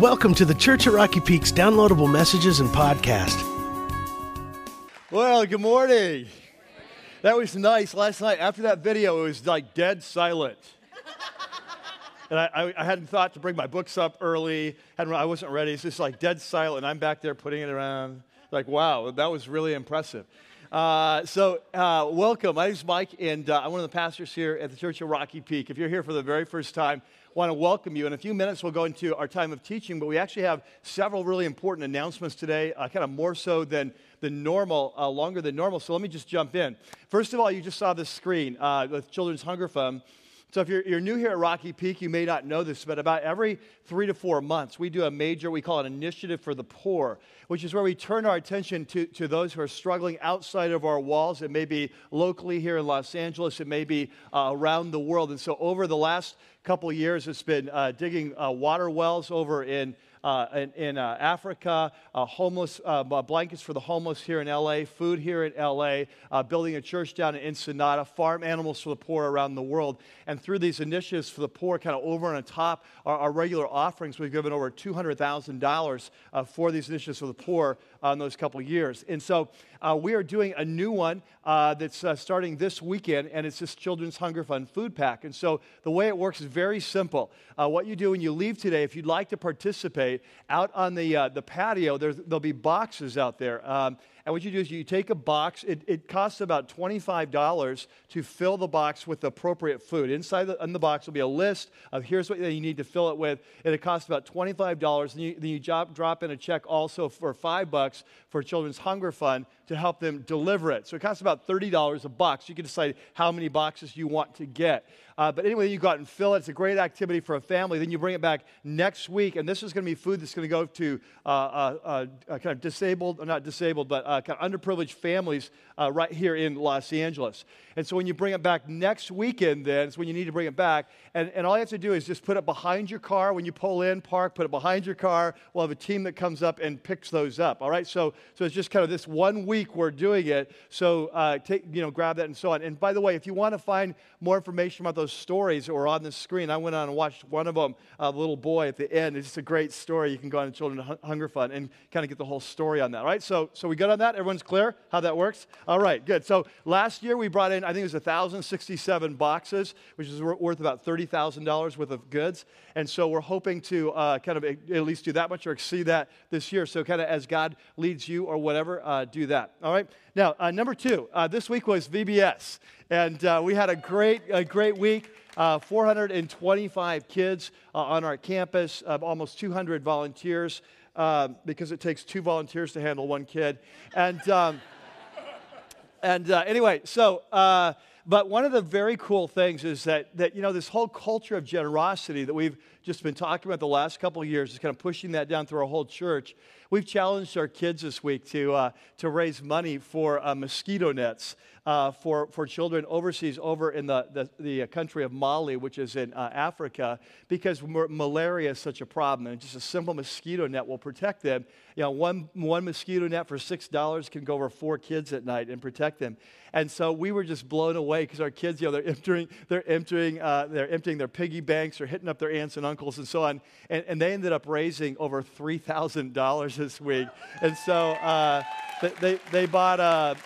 Welcome to the Church at Rocky Peaks downloadable messages and podcast. Well, good morning. That was nice. Last night, after that video, it was like dead silent. And I, I, hadn't thought to bring my books up early. I wasn't ready. It's just like dead silent. I'm back there putting it around. Like, wow, that was really impressive. Uh, so, uh, welcome. My name is Mike, and uh, I'm one of the pastors here at the Church of Rocky Peak. If you're here for the very first time, want to welcome you. In a few minutes, we'll go into our time of teaching, but we actually have several really important announcements today, uh, kind of more so than the normal, uh, longer than normal. So let me just jump in. First of all, you just saw the screen uh, with Children's Hunger Fund. So if you're, you're, new here at Rocky Peak, you may not know this, but about every three to four months, we do a major, we call it Initiative for the Poor, which is where we turn our attention to, to those who are struggling outside of our walls. It may be locally here in Los Angeles, it may be uh, around the world. And so over the last couple years, it's been uh, digging uh, water wells over in uh, in, in uh, Africa, uh, homeless uh, blankets for the homeless here in LA, food here in LA, building a church down in Ensenada, farm animals for the poor around the world. And through these initiatives for the poor, kind of over and on top our, our regular offerings, we've given over $200,000 uh, for these initiatives for the poor Uh, in those couple years. And so uh, we are doing a new one uh, that's starting this weekend, and it's this Children's Hunger Fund food pack. And so the way it works is very simple. what you do when you leave today, if you'd like to participate, out on the, uh, the patio, there'll be boxes out there. Um, and what you do is you take a box, it, it costs about $25 to fill the box with appropriate food. Inside the, in the box will be a list of here's what you need to fill it with, and it costs about $25. And you, then you drop, drop in a check also for five bucks for Children's Hunger Fund to help them deliver it. So it costs about $30 a box. You can decide how many boxes you want to get. Uh, but anyway, you go out and fill it. It's a great activity for a family. Then you bring it back next week, and this is going to be food that's going to go to uh, uh, uh, kind of disabled, not disabled, but uh, kind of underprivileged families uh, right here in Los Angeles. And so when you bring it back next weekend, then it's when you need to bring it back. And, and all you have to do is just put it behind your car when you pull in, park, put it behind your car. We'll have a team that comes up and picks those up. All right. So so it's just kind of this one week we're doing it. So take you know grab that and so on. And by the way, if you want to find more information about those those stories that were on the screen. I went on and watched one of them, a little boy at the end. It's just a great story. You can go on to Children's Hunger Fund and kind of get the whole story on that, right? So, so we good on that? Everyone's clear how that works? All right, good. So last year we brought in, I think it was 1,067 boxes, which is worth about $30,000 worth of goods. And so we're hoping to uh, kind of at least do that much or exceed that this year. So kind of as God leads you or whatever, uh, do that. All right? Now, uh, number two, uh, this week was VBS. And uh, we had a great, a great week. Uh, 425 kids uh, on our campus, uh, almost 200 volunteers, um, because it takes two volunteers to handle one kid. And, um, and uh, anyway, so, uh, but one of the very cool things is that, that, you know, this whole culture of generosity that we've just been talking about the last couple of years is kind of pushing that down through our whole church. We've challenged our kids this week to, uh, to raise money for mosquito nets uh, for, for children overseas over in the, the, the country of Mali, which is in uh, Africa, because malaria is such a problem. And just a simple mosquito net will protect them. You know, one, one mosquito net for $6 can go over four kids at night and protect them. And so we were just blown away because our kids, you know, they're emptying, they're emptying, uh, they're emptying their piggy banks, they're hitting up their aunts and uncles and so on. And, and they ended up raising over $3,000 this week. And so uh, they, they bought a,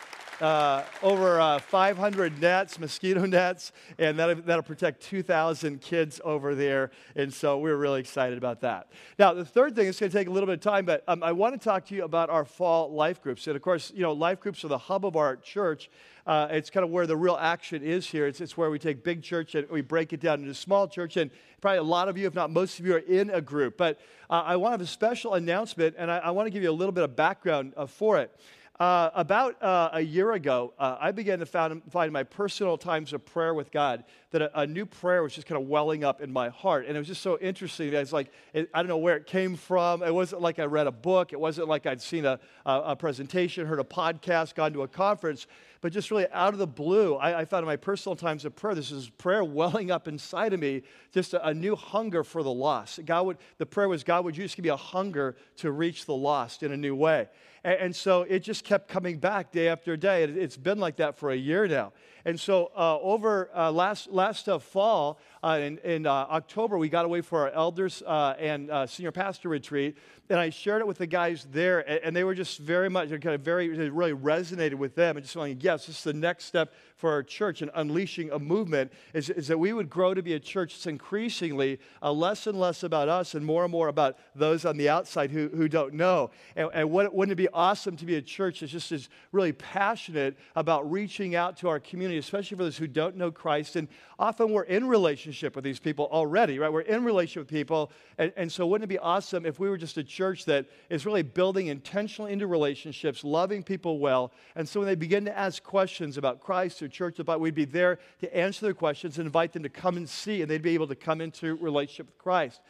uh, over uh, 500 nets, mosquito nets, and that'll, that'll protect 2,000 kids over there. And so we're really excited about that. Now, the third thing, is going to take a little bit of time, but um, I want to talk to you about our fall life groups. And of course, you know, life groups are the hub of our church. Uh, it's kind of where the real action is here. It's, it's where we take big church and we break it down into small church. And probably a lot of you, if not most of you, are in a group. But uh, I want to have a special announcement, and I, I want to give you a little bit of background uh, for it. Uh, about uh, a year ago, uh, I began to found, find my personal times of prayer with God that a, a, new prayer was just kind of welling up in my heart. And it was just so interesting. It's like, it, I don't know where it came from. It wasn't like I read a book, it wasn't like I'd seen a, a, a presentation, heard a podcast, gone to a conference. But just really out of the blue, I, I found in my personal times of prayer, this is prayer welling up inside of me, just a, new hunger for the lost. God would, the prayer was, God, would you just give me a hunger to reach the lost in a new way? And, so it just kept coming back day after day. It, it's been like that for a year now. And so uh, over uh, last, last uh, fall, uh, in, in uh, October, we got away for our elders and senior pastor retreat. And I shared it with the guys there, and, and they were just very much, kind of very, really resonated with them. And just like, yes, this is the next step for our church and unleashing a movement is, is that we would grow to be a church that's increasingly less and less about us and more and more about those on the outside who, who don't know. And, and what, wouldn't it be awesome to be a church that's just is really passionate about reaching out to our community, especially for those who don't know Christ? And often we're in relationship with these people already, right? We're in relationship with people. And, and so wouldn't it be awesome if we were just a church that is really building intentionally into relationships, loving people well. And so when they begin to ask questions about Christ or church about, we'd be there to answer their questions and invite them to come and see, and they'd be able to come into relationship with Christ.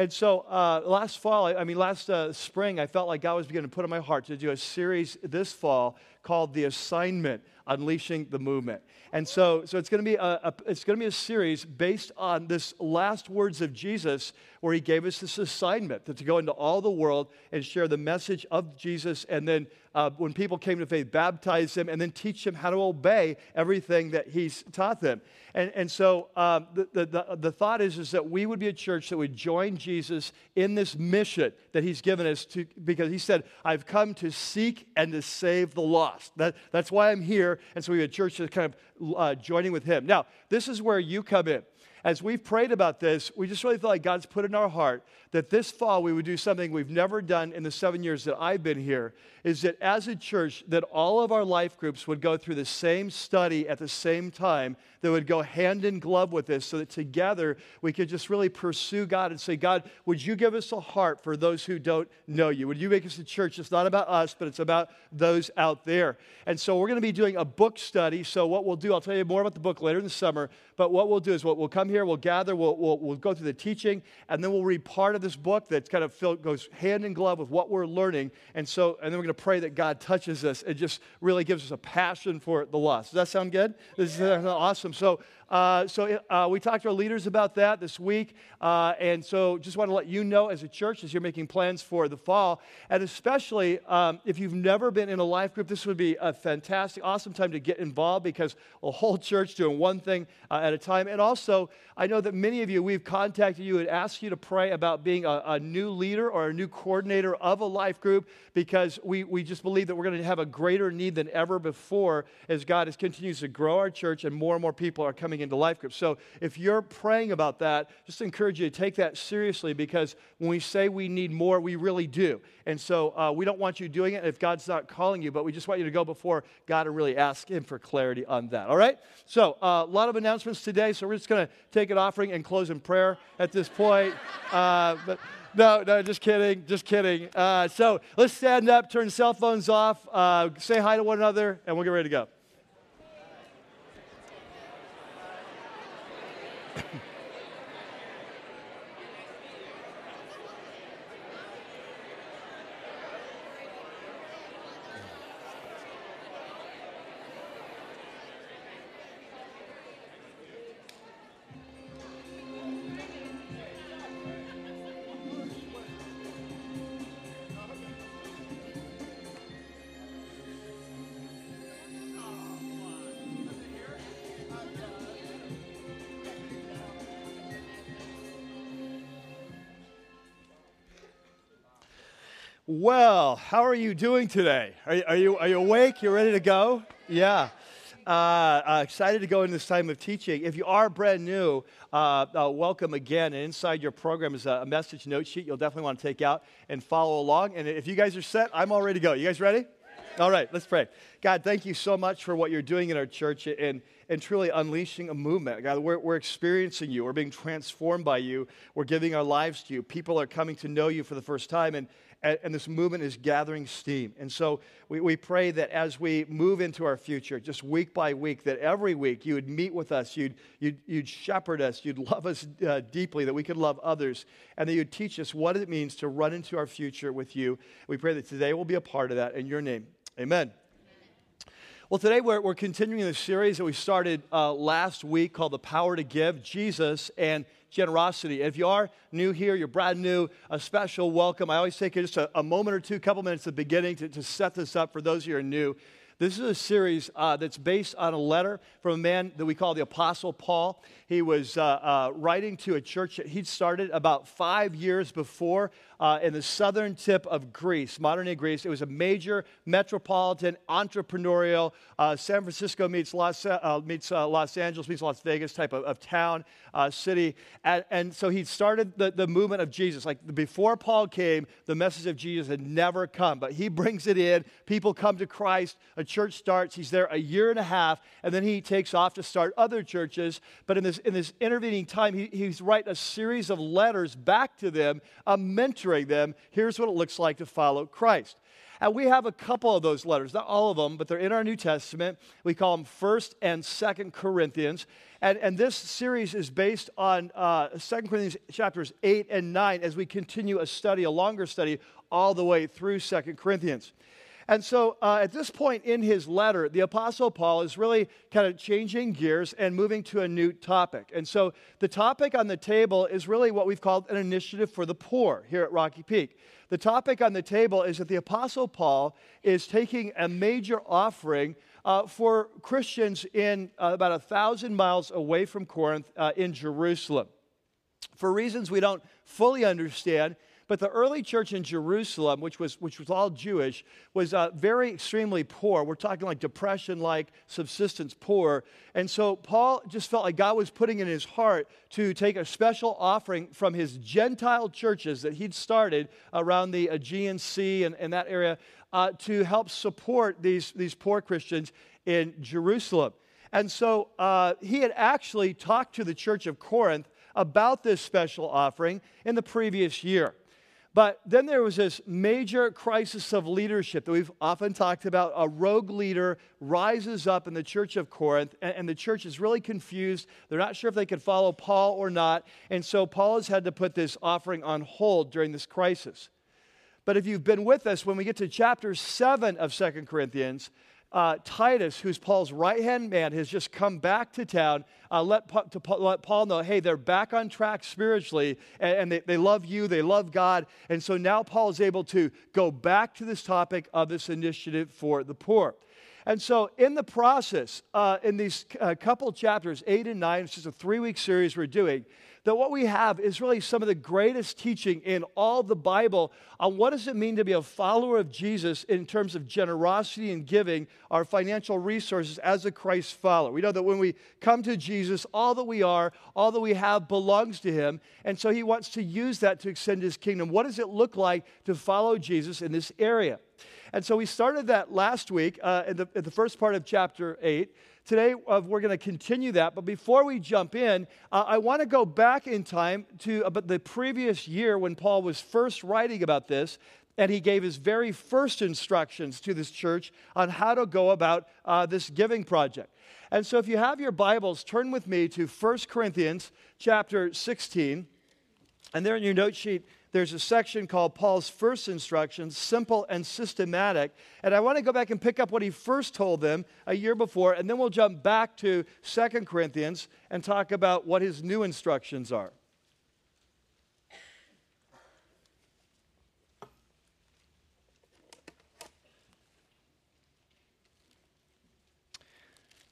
And so uh, last fall, I mean, last uh, spring, I felt like God was beginning to put in my heart to do a series this fall called The Assignment Unleashing the Movement. And so, so it's going to be a, a it's going to be a series based on this last words of Jesus, where he gave us this assignment to, to go into all the world and share the message of Jesus, and then uh, when people came to faith, baptize them, and then teach them how to obey everything that he's taught them. And, and so uh, the, the, the thought is, is that we would be a church that would join Jesus in this mission that he's given us to, because he said, I've come to seek and to save the lost. That, that's why I'm here. And so we have a church that's kind of uh, joining with him. Now, this is where you come in as we've prayed about this, we just really feel like God's put in our heart that this fall we would do something we've never done in the seven years that I've been here, is that as a church, that all of our life groups would go through the same study at the same time that would go hand in glove with this so that together we could just really pursue God and say, God, would you give us a heart for those who don't know you? Would you make us a church? It's not about us, but it's about those out there. And so we're going to be doing a book study. So what we'll do, I'll tell you more about the book later in the summer, but what we'll do is we'll, we'll come here, we'll gather, we'll, we'll, we'll go through the teaching, and then we'll read part of this book that kind of filled, goes hand in glove with what we're learning. And so, and then we're going to pray that God touches us and just really gives us a passion for the lost. Does that sound good? This is uh, awesome. So uh, so uh, we talked to our leaders about that this week. Uh, and so just want to let you know as a church, as you're making plans for the fall, and especially um, if you've never been in a life group, this would be a fantastic, awesome time to get involved because a whole church doing one thing uh, at a time. And also, I know that many of you, we've contacted you and asked you to pray about being a, a new leader or a new coordinator of a life group because we, we just believe that we're going to have a greater need than ever before as God is, continues to grow our church and more and more people are coming into life groups. So if you're praying about that, just encourage you to take that seriously because when we say we need more, we really do. And so uh, we don't want you doing it if God's not calling you, but we just want you to go before God and really ask Him for clarity on that. All right? So uh, a lot of announcements today. So we're just going to take an offering and close in prayer at this point. Uh, but no, no, just kidding, just kidding. Uh, so let's stand up, turn cell phones off, uh, say hi to one another, and we'll get ready to go. Well, how are you doing today? Are, are, you, are you awake? You ready to go? Yeah. Uh, uh, excited to go into this time of teaching. If you are brand new, uh, uh welcome again. And inside your program is a, message note sheet you'll definitely want to take out and follow along. And if you guys are set, I'm all ready to go. You guys ready? All right, let's pray. God, thank you so much for what you're doing in our church and, and truly unleashing a movement. God, we're, we're experiencing you. We're being transformed by you. We're giving our lives to you. People are coming to know you for the first time. And and, this movement is gathering steam. And so we, we pray that as we move into our future, just week by week, that every week you would meet with us, you'd, you'd, you'd shepherd us, you'd love us uh, deeply, that we could love others, and that you'd teach us what it means to run into our future with you. We pray that today will be a part of that. In your name, amen. Well, today we're, we're continuing the series that we started uh, last week called The Power to Give Jesus and generosity. If you are new here, you're brand new, a special welcome. I always take just a, a moment or two, a couple minutes at the beginning to, to set this up for those of you who are new. This is a series uh, that's based on a letter from a man that we call the Apostle Paul. He was uh, uh, writing to a church that he'd started about five years before uh, in the southern tip of Greece, modern day Greece. It was a major metropolitan, entrepreneurial, uh, San Francisco meets Los, uh, meets, Los Angeles, meets Las Vegas type of, of town, city. And, and, so he started the, the movement of Jesus. Like before Paul came, the message of Jesus had never come, but he brings it in. People come to Christ. A church starts. He's there a year and a half, and then he takes off to start other churches. But in this, in this intervening time, he, he's writing a series of letters back to them, uh, mentoring them. Here's what it looks like to follow Christ. And we have a couple of those letters, not all of them, but they're in our New Testament. We call them 1st and 2nd Corinthians. And, and this series is based on uh, 2 Corinthians chapters 8 and 9 as we continue a study, a longer study, all the way through 2 Corinthians. And so uh, at this point in his letter, the Apostle Paul is really kind of changing gears and moving to a new topic. And so the topic on the table is really what we've called an initiative for the poor here at Rocky Peak. The topic on the table is that the Apostle Paul is taking a major offering uh, for Christians in uh, about a thousand miles away from Corinth uh, in Jerusalem. For reasons we don't fully understand, but the early church in Jerusalem, which was, which was all Jewish, was uh, very extremely poor. We're talking like depression like, subsistence poor. And so Paul just felt like God was putting in his heart to take a special offering from his Gentile churches that he'd started around the Aegean Sea and, and that area uh, to help support these, these poor Christians in Jerusalem. And so uh, he had actually talked to the church of Corinth about this special offering in the previous year. But then there was this major crisis of leadership that we've often talked about. A rogue leader rises up in the church of Corinth, and, and, the church is really confused. They're not sure if they can follow Paul or not. And so Paul has had to put this offering on hold during this crisis. But if you've been with us, when we get to chapter 7 of Second Corinthians, uh, Titus, who's Paul's right hand man, has just come back to town. Uh, let, pa- to, let Paul know, hey, they're back on track spiritually, and, and they, they love you, they love God. And so now Paul is able to go back to this topic of this initiative for the poor. And so, in the process, uh, in these uh, couple chapters, eight and nine, it's just a three week series we're doing, that what we have is really some of the greatest teaching in all the Bible on what does it mean to be a follower of Jesus in terms of generosity and giving our financial resources as a Christ follower. We know that when we come to Jesus, all that we are, all that we have belongs to him, and so he wants to use that to extend his kingdom. What does it look like to follow Jesus in this area? And so we started that last week uh, in, the, in the first part of chapter 8. Today, uh, we're going to continue that. But before we jump in, uh, I want to go back in time to about the previous year when Paul was first writing about this. And he gave his very first instructions to this church on how to go about uh, this giving project. And so, if you have your Bibles, turn with me to 1 Corinthians chapter 16. And there in your note sheet, there's a section called Paul's first instructions, simple and systematic. And I want to go back and pick up what he first told them a year before, and then we'll jump back to Second Corinthians and talk about what his new instructions are.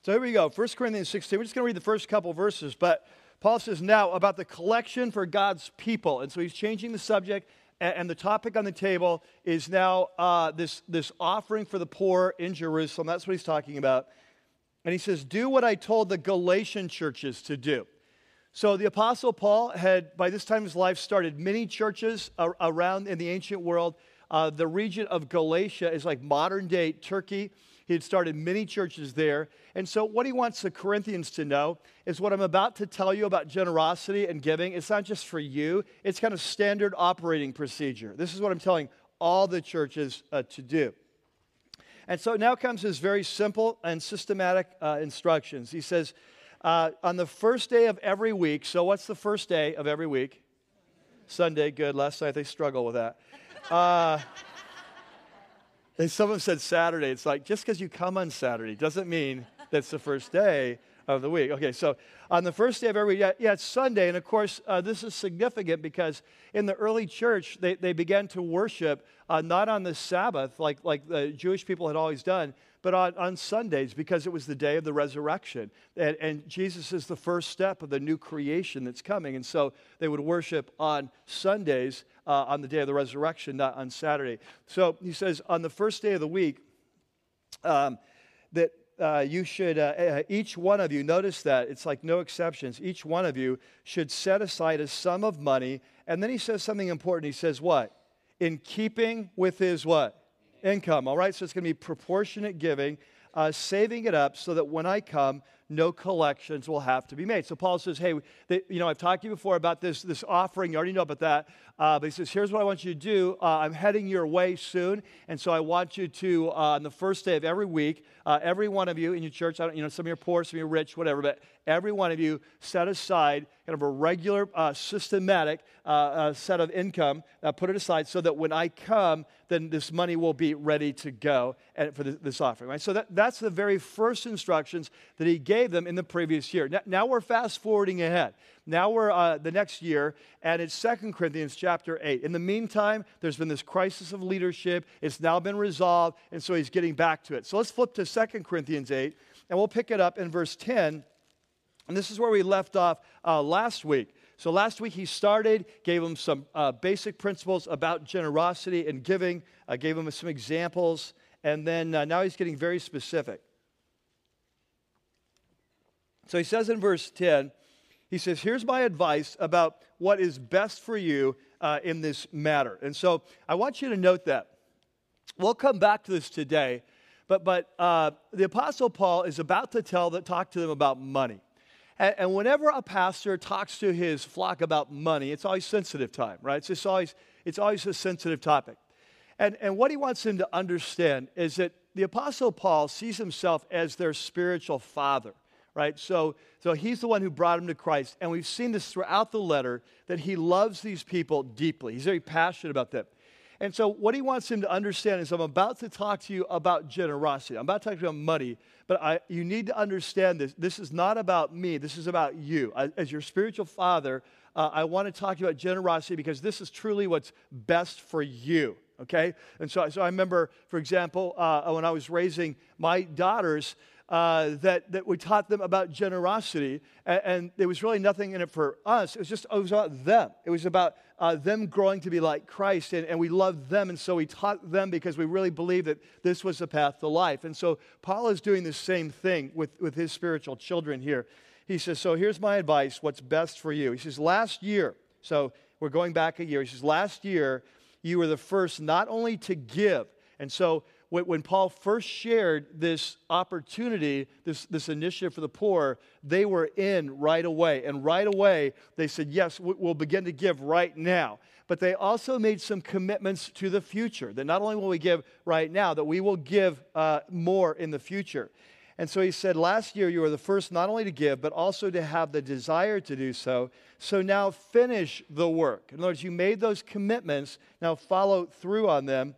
So here we go, 1 Corinthians 16. We're just going to read the first couple verses, but Paul says now about the collection for God's people. And so he's changing the subject, and, the topic on the table is now uh, this, this offering for the poor in Jerusalem. That's what he's talking about. And he says, Do what I told the Galatian churches to do. So the Apostle Paul had, by this time in his life, started many churches around in the ancient world. Uh, the region of Galatia is like modern day Turkey. He had started many churches there. And so, what he wants the Corinthians to know is what I'm about to tell you about generosity and giving. It's not just for you, it's kind of standard operating procedure. This is what I'm telling all the churches uh, to do. And so now comes his very simple and systematic uh, instructions. He says, uh, on the first day of every week, so what's the first day of every week? Sunday, good. Last night they struggled with that. Uh, and someone said Saturday. It's like just because you come on Saturday doesn't mean that's the first day of the week. Okay, so on the first day of every week, yeah, yeah it's Sunday. And of course, uh, this is significant because in the early church, they, they began to worship uh, not on the Sabbath like, like the Jewish people had always done, but on, on Sundays because it was the day of the resurrection. And, and Jesus is the first step of the new creation that's coming. And so they would worship on Sundays uh, on the day of the resurrection, not on Saturday. So he says, on the first day of the week, um, that uh, you should, uh, uh, each one of you, notice that it's like no exceptions, each one of you should set aside a sum of money. And then he says something important. He says, What? In keeping with his what? Income. All right, so it's going to be proportionate giving, uh, saving it up so that when I come, no collections will have to be made. So Paul says, hey, they, you know, I've talked to you before about this, this offering. You already know about that. Uh, but he says, here's what I want you to do. Uh, I'm heading your way soon. And so I want you to, uh, on the first day of every week, uh, every one of you in your church, you know, some of you are poor, some of you are rich, whatever, but every one of you set aside kind of a regular, uh, systematic uh, set of income, put it aside so that when I come, then this money will be ready to go and for this offering, right? So that, that's the very first instructions that he gave them in the previous year. Now, now we're fast forwarding ahead. Now we're uh, the next year, and it's Second Corinthians chapter 8. In the meantime, there's been this crisis of leadership. It's now been resolved, and so he's getting back to it. So let's flip to Second Corinthians 8, and we'll pick it up in verse 10. And this is where we left off uh, last week. So last week he started, gave them some uh, basic principles about generosity and giving, uh, gave them some examples, and then uh, now he's getting very specific. So he says in verse 10, he says, Here's my advice about what is best for you uh, in this matter. And so I want you to note that. We'll come back to this today, but, but uh, the Apostle Paul is about to tell that, talk to them about money. And, and, whenever a pastor talks to his flock about money, it's always sensitive time, right? It's, just always, it's always a sensitive topic. And, and what he wants them to understand is that the Apostle Paul sees himself as their spiritual father right? So, so he's the one who brought him to Christ. And we've seen this throughout the letter that he loves these people deeply. He's very passionate about them. And so, what he wants him to understand is I'm about to talk to you about generosity. I'm about to talk to you about money, but I, you need to understand this. This is not about me, this is about you. As your spiritual father, uh, I want to talk to you about generosity because this is truly what's best for you okay? And so, so I remember, for example, uh, when I was raising my daughters, uh, that, that we taught them about generosity, and, and, there was really nothing in it for us. It was just it was about them. It was about uh, them growing to be like Christ, and, and we loved them, and so we taught them because we really believed that this was the path to life. And so Paul is doing the same thing with, with his spiritual children here. He says, So here's my advice what's best for you. He says, Last year, so we're going back a year. He says, Last year, you were the first not only to give, and so when Paul first shared this opportunity, this, this initiative for the poor, they were in right away. And right away, they said, Yes, we'll begin to give right now. But they also made some commitments to the future that not only will we give right now, that we will give uh, more in the future. And so he said, Last year you were the first not only to give, but also to have the desire to do so. So now finish the work. In other words, you made those commitments, now follow through on them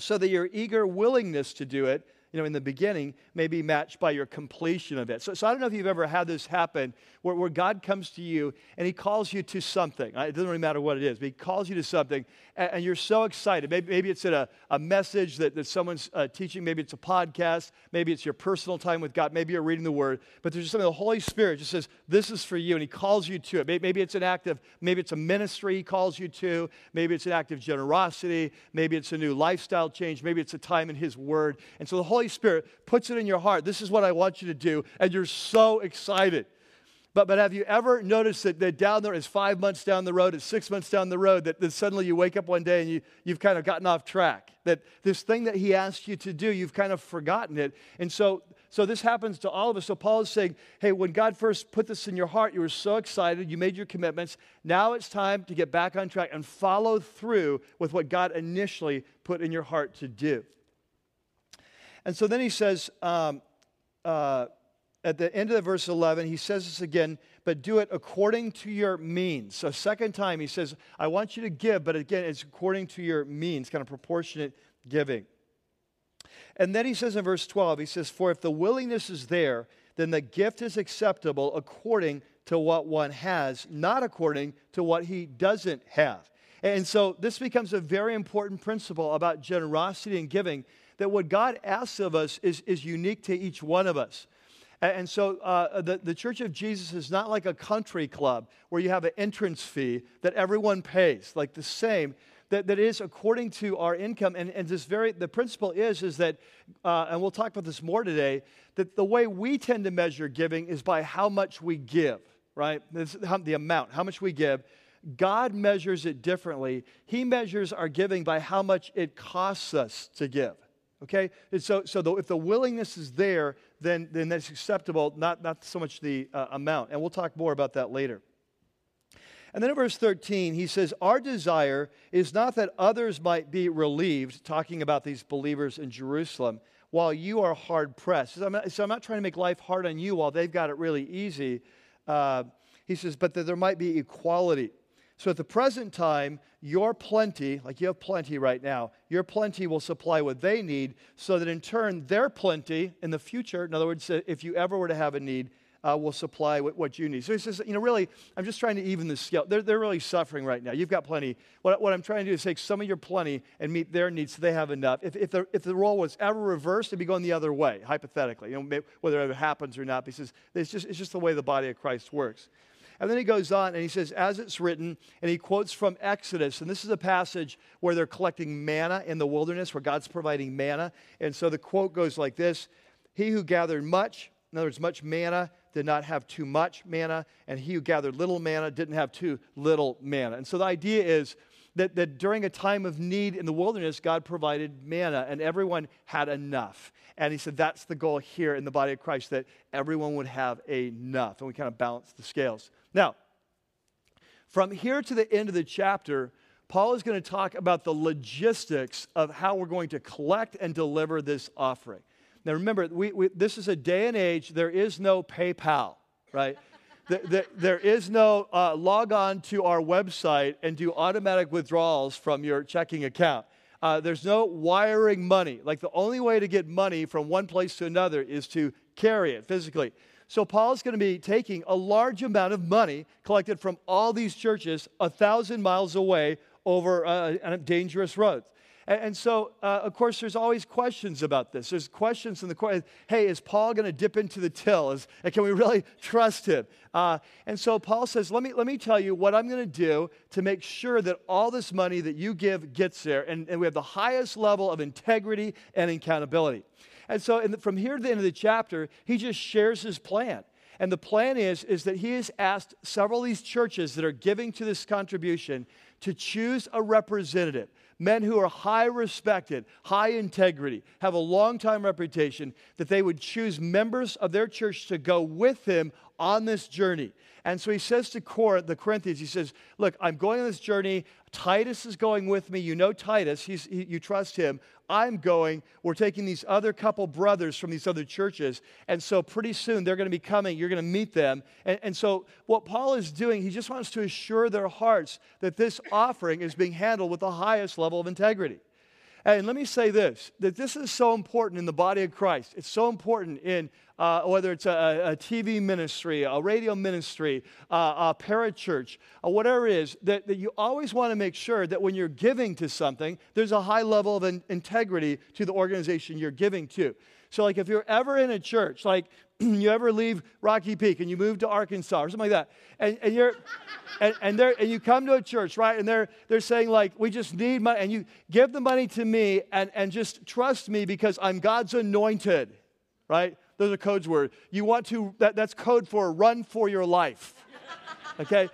so that your eager willingness to do it you know, in the beginning may be matched by your completion of it. So, so I don't know if you've ever had this happen where, where God comes to you and he calls you to something. It doesn't really matter what it is, but he calls you to something and, and you're so excited. Maybe, maybe it's in a, a message that, that someone's uh, teaching. Maybe it's a podcast. Maybe it's your personal time with God. Maybe you're reading the word. But there's something the Holy Spirit just says, this is for you. And he calls you to it. Maybe, maybe it's an act of, maybe it's a ministry he calls you to. Maybe it's an act of generosity. Maybe it's a new lifestyle change. Maybe it's a time in his word. And so the Holy Spirit puts it in your heart. This is what I want you to do. And you're so excited. But, but have you ever noticed that, that down there is five months down the road, it's six months down the road, that, that suddenly you wake up one day and you, you've kind of gotten off track? That this thing that he asked you to do, you've kind of forgotten it. And so, so this happens to all of us. So Paul is saying, hey, when God first put this in your heart, you were so excited, you made your commitments. Now it's time to get back on track and follow through with what God initially put in your heart to do. And so then he says, um, uh, at the end of the verse 11, he says this again, but do it according to your means. So, second time, he says, I want you to give, but again, it's according to your means, kind of proportionate giving. And then he says in verse 12, he says, For if the willingness is there, then the gift is acceptable according to what one has, not according to what he doesn't have. And so this becomes a very important principle about generosity and giving that what God asks of us is, is unique to each one of us. And so uh, the, the Church of Jesus is not like a country club where you have an entrance fee that everyone pays, like the same, that, that is according to our income. And, and this very, the principle is, is that, uh, and we'll talk about this more today, that the way we tend to measure giving is by how much we give, right? The amount, how much we give. God measures it differently. He measures our giving by how much it costs us to give. Okay? And so, so the, if the willingness is there, then, then that's acceptable, not, not so much the uh, amount. And we'll talk more about that later. And then in verse 13, he says, Our desire is not that others might be relieved, talking about these believers in Jerusalem, while you are hard pressed. So I'm not, so I'm not trying to make life hard on you while they've got it really easy. Uh, he says, but that there might be equality. So at the present time, your plenty, like you have plenty right now, your plenty will supply what they need, so that in turn, their plenty in the future, in other words, if you ever were to have a need, uh, will supply what, what, you need. So he says, you know, really, I'm just trying to even the scale. They're, they're really suffering right now. You've got plenty. What, what I'm trying to do is take some of your plenty and meet their needs so they have enough. If, if, the, if the role was ever reversed, it'd be going the other way, hypothetically, you know, whether it happens or not. He says, it's just, it's just the way the body of Christ works. And then he goes on and he says, as it's written, and he quotes from Exodus. And this is a passage where they're collecting manna in the wilderness, where God's providing manna. And so the quote goes like this He who gathered much, in other words, much manna, did not have too much manna, and he who gathered little manna didn't have too little manna. And so the idea is that, that during a time of need in the wilderness, God provided manna, and everyone had enough. And he said that's the goal here in the body of Christ, that everyone would have enough. And we kind of balance the scales. Now, from here to the end of the chapter, Paul is going to talk about the logistics of how we're going to collect and deliver this offering. Now, remember, we, we, this is a day and age, there is no PayPal, right? there, there is no uh, log on to our website and do automatic withdrawals from your checking account. Uh, there's no wiring money. Like the only way to get money from one place to another is to carry it physically. So Paul's going to be taking a large amount of money collected from all these churches a thousand miles away over uh, dangerous roads. And, and so, uh, of course, there's always questions about this. There's questions in the question hey, is Paul going to dip into the till? Is, can we really trust him? Uh, and so Paul says, let me, let me tell you what I'm going to do to make sure that all this money that you give gets there. And, and we have the highest level of integrity and accountability. And so the, from here to the end of the chapter, he just shares his plan. And the plan is, is that he has asked several of these churches that are giving to this contribution to choose a representative. Men who are high respected, high integrity, have a long time reputation, that they would choose members of their church to go with him on this journey. And so he says to the Corinthians, he says, Look, I'm going on this journey. Titus is going with me. You know Titus, He's, he, you trust him. I'm going. We're taking these other couple brothers from these other churches. And so pretty soon they're going to be coming. You're going to meet them. And, and so what Paul is doing, he just wants to assure their hearts that this offering is being handled with the highest level of integrity. And let me say this that this is so important in the body of Christ. It's so important in uh, whether it's a, a, TV ministry, a radio ministry, uh, a parachurch, uh, whatever it is, that, that you always want to make sure that when you're giving to something, there's a high level of in- integrity to the organization you're giving to. So, like, if you're ever in a church, like you ever leave Rocky Peak and you move to Arkansas or something like that, and, and you're and, and, and you come to a church, right? And they're they're saying, like, we just need money, and you give the money to me and, and just trust me because I'm God's anointed, right? Those are codes words. You want to, that, that's code for run for your life. Okay?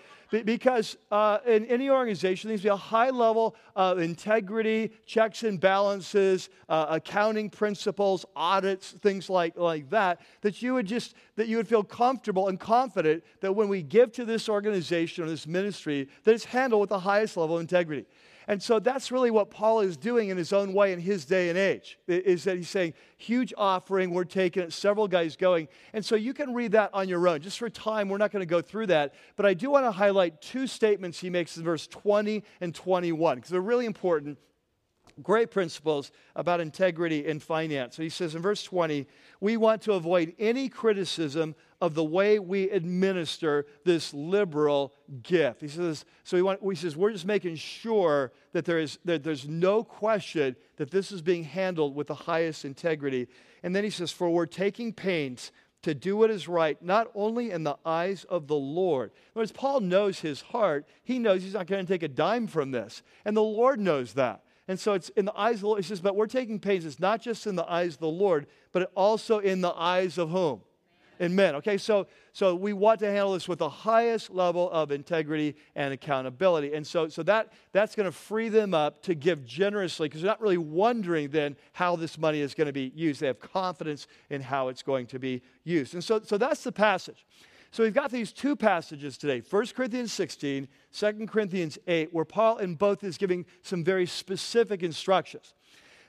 because uh, in any organization, there needs to be a high level of integrity, checks and balances, uh, accounting principles, audits, things like, like that, that you would just, that you would feel comfortable and confident that when we give to this organization or this ministry, that it's handled with the highest level of integrity. And so that's really what Paul is doing in his own way in his day and age, is that he's saying, huge offering, we're taking it, several guys going. And so you can read that on your own. Just for time, we're not going to go through that. But I do want to highlight two statements he makes in verse 20 and 21, because they're really important great principles about integrity in finance. So he says in verse 20, we want to avoid any criticism of the way we administer this liberal gift. He says, so he, want, he says, we're just making sure that, there is, that there's no question that this is being handled with the highest integrity. And then he says, for we're taking pains to do what is right, not only in the eyes of the Lord. In other words, Paul knows his heart. He knows he's not going to take a dime from this. And the Lord knows that. And so it's in the eyes of the Lord. He says, but we're taking pains. It's not just in the eyes of the Lord, but also in the eyes of whom? In men. Okay, so so we want to handle this with the highest level of integrity and accountability. And so, so that, that's going to free them up to give generously because they're not really wondering then how this money is going to be used. They have confidence in how it's going to be used. And so, so that's the passage. So we've got these two passages today 1 Corinthians 16, 2 Corinthians 8, where Paul in both is giving some very specific instructions.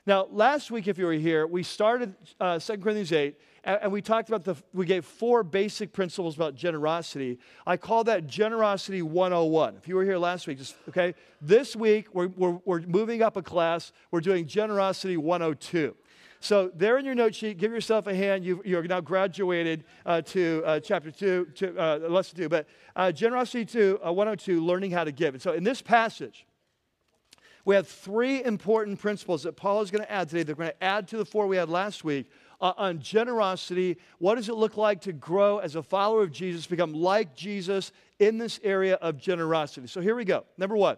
Now, last week, if you were here, we started uh, 2 Corinthians 8, and, we talked about the, we gave four basic principles about generosity. I call that Generosity 101. If you were here last week, just, okay? This week, we're, we're, we're moving up a class. We're doing Generosity 102. So, there in your note sheet, give yourself a hand. you are now graduated uh, to uh, chapter 2, to, uh, lesson 2. But uh, Generosity 2, uh, 102, learning how to give. And so, in this passage, we have three important principles that Paul is going to add today. They're going to add to the four we had last week uh, on generosity. What does it look like to grow as a follower of Jesus, become like Jesus in this area of generosity? So, here we go. Number one.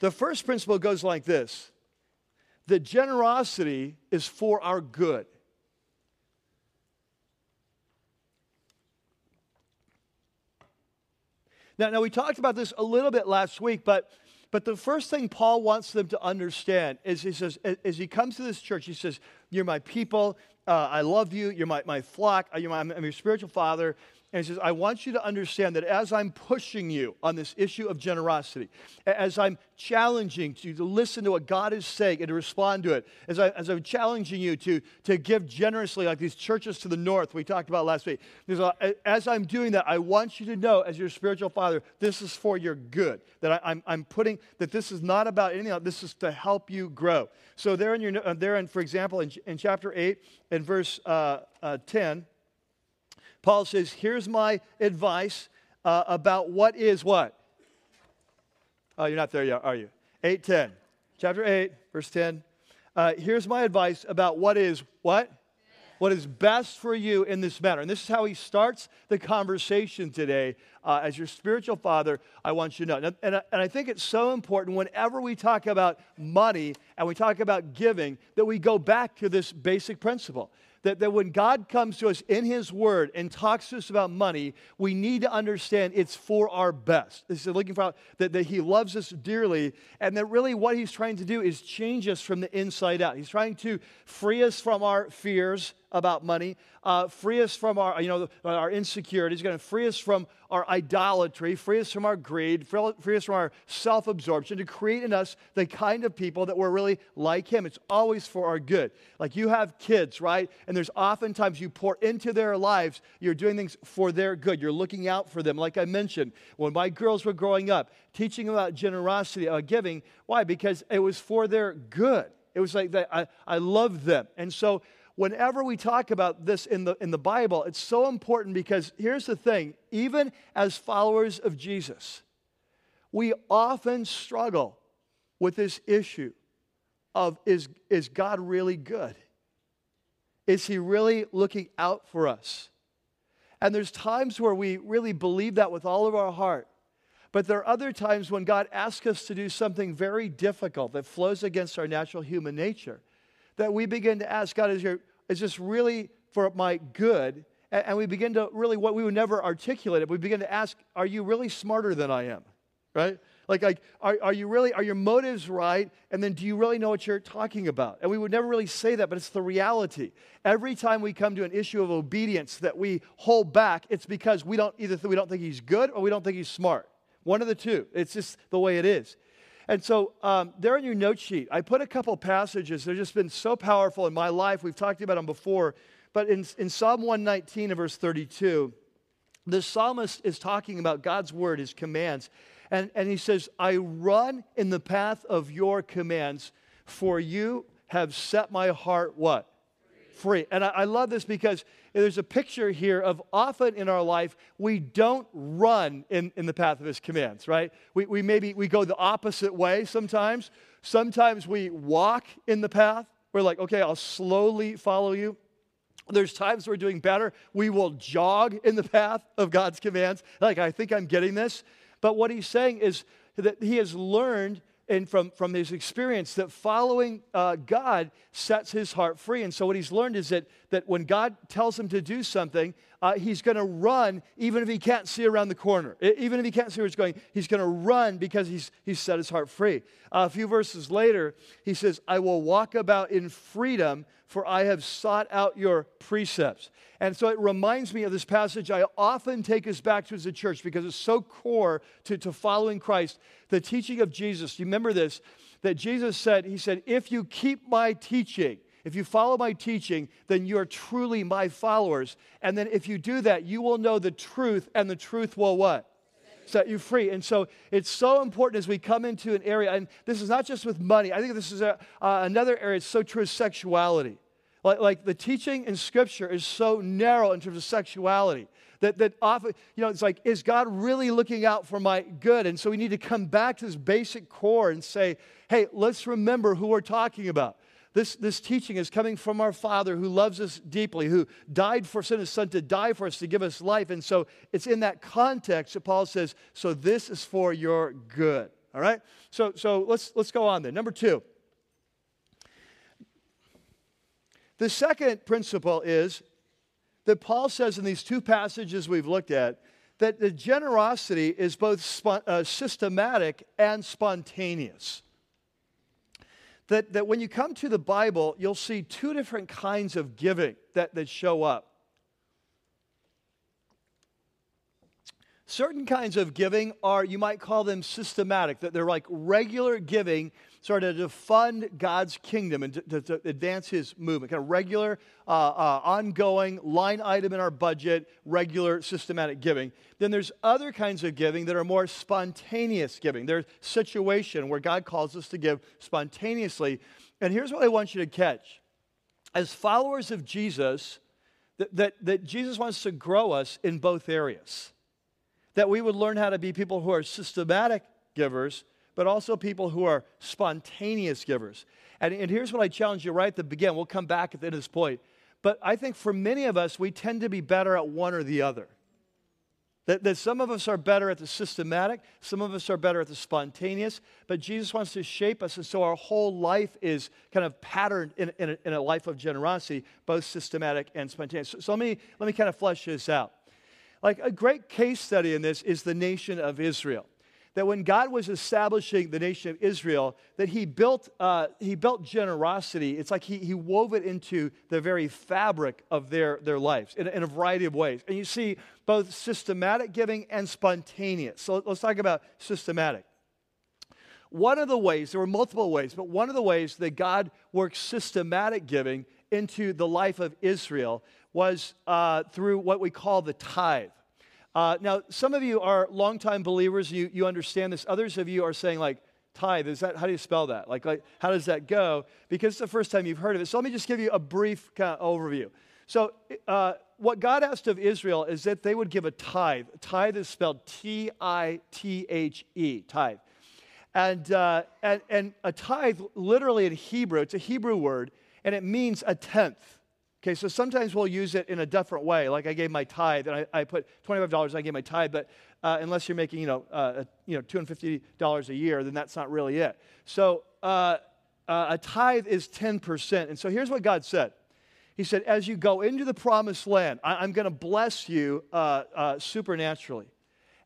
The first principle goes like this that generosity is for our good. Now, now, we talked about this a little bit last week, but, but the first thing Paul wants them to understand is he says, as he comes to this church, he says, You're my people. Uh, I love you. You're my, my flock. You're my, I'm your spiritual father. And he says, I want you to understand that as I'm pushing you on this issue of generosity, as I'm challenging you to listen to what God is saying and to respond to it, as, I, as I'm challenging you to, to give generously, like these churches to the north we talked about last week, as I'm doing that, I want you to know, as your spiritual father, this is for your good. That I, am I'm, I'm putting, that this is not about anything else, this is to help you grow. So, there in, your, uh, there in for example, in, in chapter 8, in verse uh, uh, 10, Paul says, Here's my advice uh, about what is what? Oh, you're not there yet, are you? 8:10. Chapter 8, verse 10. Uh, here's my advice about what is what? What is best for you in this matter. And this is how he starts the conversation today. Uh, as your spiritual father, I want you to know. And, and, and I think it's so important whenever we talk about money and we talk about giving that we go back to this basic principle that, that when God comes to us in His Word and talks to us about money, we need to understand it's for our best. This is looking for that, that He loves us dearly, and that really what He's trying to do is change us from the inside out. He's trying to free us from our fears about money, uh, free us from our, you know, our insecurity. He's going to free us from our idolatry, free us from our greed, free us from our self absorption, to create in us the kind of people that we're really like Him. It's always for our good. Like you have kids, right? And there's oftentimes you pour into their lives, you're doing things for their good. You're looking out for them. Like I mentioned, when my girls were growing up, teaching them about generosity, about giving. Why? Because it was for their good. It was like that. I, I loved them. And so whenever we talk about this in the, in the Bible, it's so important because here's the thing even as followers of Jesus, we often struggle with this issue of is, is God really good? Is He really looking out for us? And there's times where we really believe that with all of our heart. But there are other times when God asks us to do something very difficult that flows against our natural human nature that we begin to ask God, is, your, is just really for my good? And, and we begin to really, what we would never articulate it, we begin to ask, are you really smarter than I am? Right? Like, like are, are you really, are your motives right? And then do you really know what you're talking about? And we would never really say that, but it's the reality. Every time we come to an issue of obedience that we hold back, it's because we don't either we don't think he's good or we don't think he's smart. One of the two. It's just the way it is. And so, um, there in your note sheet, I put a couple passages. They've just been so powerful in my life. We've talked about them before. But in, in Psalm 119 and verse 32, the psalmist is talking about God's word, his commands. And, and he says, I run in the path of your commands, for you have set my heart what? Free. And I, I love this because there's a picture here of often in our life we don't run in, in the path of his commands, right? We, we maybe we go the opposite way sometimes. Sometimes we walk in the path. We're like, okay, I'll slowly follow you. There's times we're doing better. We will jog in the path of God's commands. Like, I think I'm getting this. But what he's saying is that he has learned and from, from his experience that following uh, God sets his heart free. And so what he's learned is that, that when God tells him to do something, uh, he's going to run even if he can't see around the corner. Even if he can't see where it's going, he's going to run because he's, he's set his heart free. Uh, a few verses later, he says, I will walk about in freedom, for I have sought out your precepts. And so it reminds me of this passage I often take us back to as a church because it's so core to, to following Christ. The teaching of Jesus. You remember this? That Jesus said, He said, If you keep my teaching, if you follow my teaching, then you are truly my followers. And then if you do that, you will know the truth, and the truth will what? Set you free. And so it's so important as we come into an area, and this is not just with money. I think this is a, uh, another area. It's so true of sexuality. Like, like the teaching in Scripture is so narrow in terms of sexuality that, that often, you know, it's like, is God really looking out for my good? And so we need to come back to this basic core and say, hey, let's remember who we're talking about. This, this teaching is coming from our Father who loves us deeply, who died for sin, his Son to die for us, to give us life. And so it's in that context that Paul says, so this is for your good. All right? So, so let's, let's go on then. Number two. The second principle is that Paul says in these two passages we've looked at that the generosity is both spo- uh, systematic and spontaneous. That, that when you come to the Bible, you'll see two different kinds of giving that, that show up. Certain kinds of giving are, you might call them systematic, that they're like regular giving sort of to fund God's kingdom and to, to, to advance his movement, kind of regular, uh, uh, ongoing line item in our budget, regular systematic giving. Then there's other kinds of giving that are more spontaneous giving. There's situation where God calls us to give spontaneously. And here's what I want you to catch. As followers of Jesus, that, that, that Jesus wants to grow us in both areas that we would learn how to be people who are systematic givers, but also people who are spontaneous givers. And, and here's what I challenge you right at the beginning. We'll come back at the end of this point. But I think for many of us, we tend to be better at one or the other. That, that some of us are better at the systematic, some of us are better at the spontaneous, but Jesus wants to shape us, and so our whole life is kind of patterned in, in, a, in a life of generosity, both systematic and spontaneous. So, so let, me, let me kind of flesh this out. Like a great case study in this is the nation of Israel. That when God was establishing the nation of Israel, that he built, uh, he built generosity. It's like he, he wove it into the very fabric of their, their lives in, in a variety of ways. And you see both systematic giving and spontaneous. So let's talk about systematic. One of the ways, there were multiple ways, but one of the ways that God worked systematic giving into the life of Israel was uh, through what we call the tithe. Uh, now, some of you are longtime believers, you, you understand this. Others of you are saying, like, tithe, is that, how do you spell that? Like, like, how does that go? Because it's the first time you've heard of it. So let me just give you a brief kind of overview. So, uh, what God asked of Israel is that they would give a tithe. Tithe is spelled T I T H E, tithe. And, uh, and, and a tithe, literally in Hebrew, it's a Hebrew word, and it means a tenth. Okay, so sometimes we'll use it in a different way. Like I gave my tithe, and I, I put $25, I gave my tithe, but uh, unless you're making, you know, uh, you know, $250 a year, then that's not really it. So uh, uh a tithe is 10%. And so here's what God said. He said, as you go into the promised land, I, am going to bless you uh, uh, supernaturally.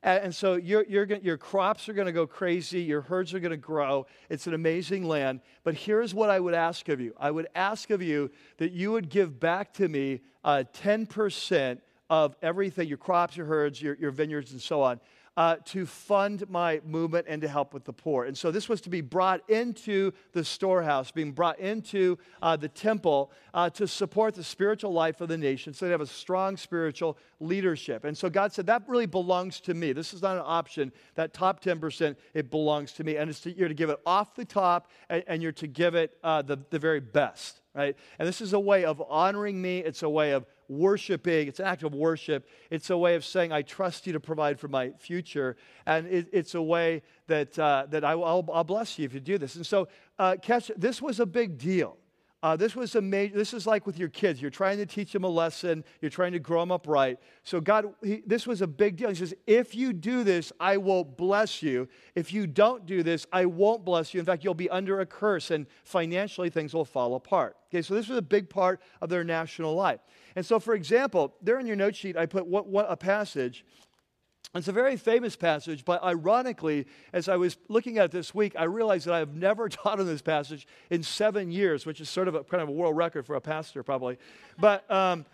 And, so your, your crops are going to go crazy, your herds are going to grow. It's an amazing land. But here's what I would ask of you I would ask of you that you would give back to me uh, 10% of everything your crops, your herds, your, your vineyards, and so on. Uh, to fund my movement and to help with the poor. And so this was to be brought into the storehouse, being brought into uh, the temple uh, to support the spiritual life of the nation so they have a strong spiritual leadership. And so God said, that really belongs to me. This is not an option. That top 10%, it belongs to me. And to, you're to give it off the top and, and you're to give it uh, the, the very best right? And this is a way of honoring me. It's a way of worshiping. It's an act of worship. It's a way of saying, I trust you to provide for my future. And it, it's a way that, uh, that I, will I'll bless you if you do this. And so, uh, catch, this was a big deal. Uh, this was a major, this is like with your kids. You're trying to teach them a lesson. You're trying to grow them up right. So God, he, this was a big deal. He says, if you do this, I will bless you. If you don't do this, I won't bless you. In fact, you'll be under a curse and financially things will fall apart. Okay, so this was a big part of their national life. And so, for example, there in your note sheet, I put what, what a passage it's a very famous passage, but ironically, as I was looking at it this week, I realized that I have never taught on this passage in seven years, which is sort of a kind of a world record for a pastor, probably. But, um,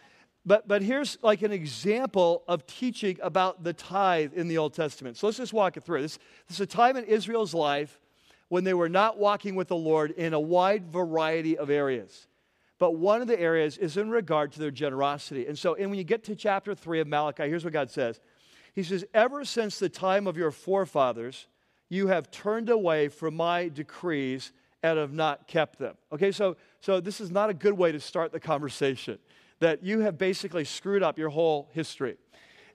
but, but here's like an example of teaching about the tithe in the Old Testament. So let's just walk it through. This, this is a time in Israel's life when they were not walking with the Lord in a wide variety of areas. But one of the areas is in regard to their generosity. And so, and when you get to chapter 3 of Malachi, here's what God says he says, Ever since the time of your forefathers, you have turned away from my decrees and have not kept them. Okay, so, so this is not a good way to start the conversation, that you have basically screwed up your whole history.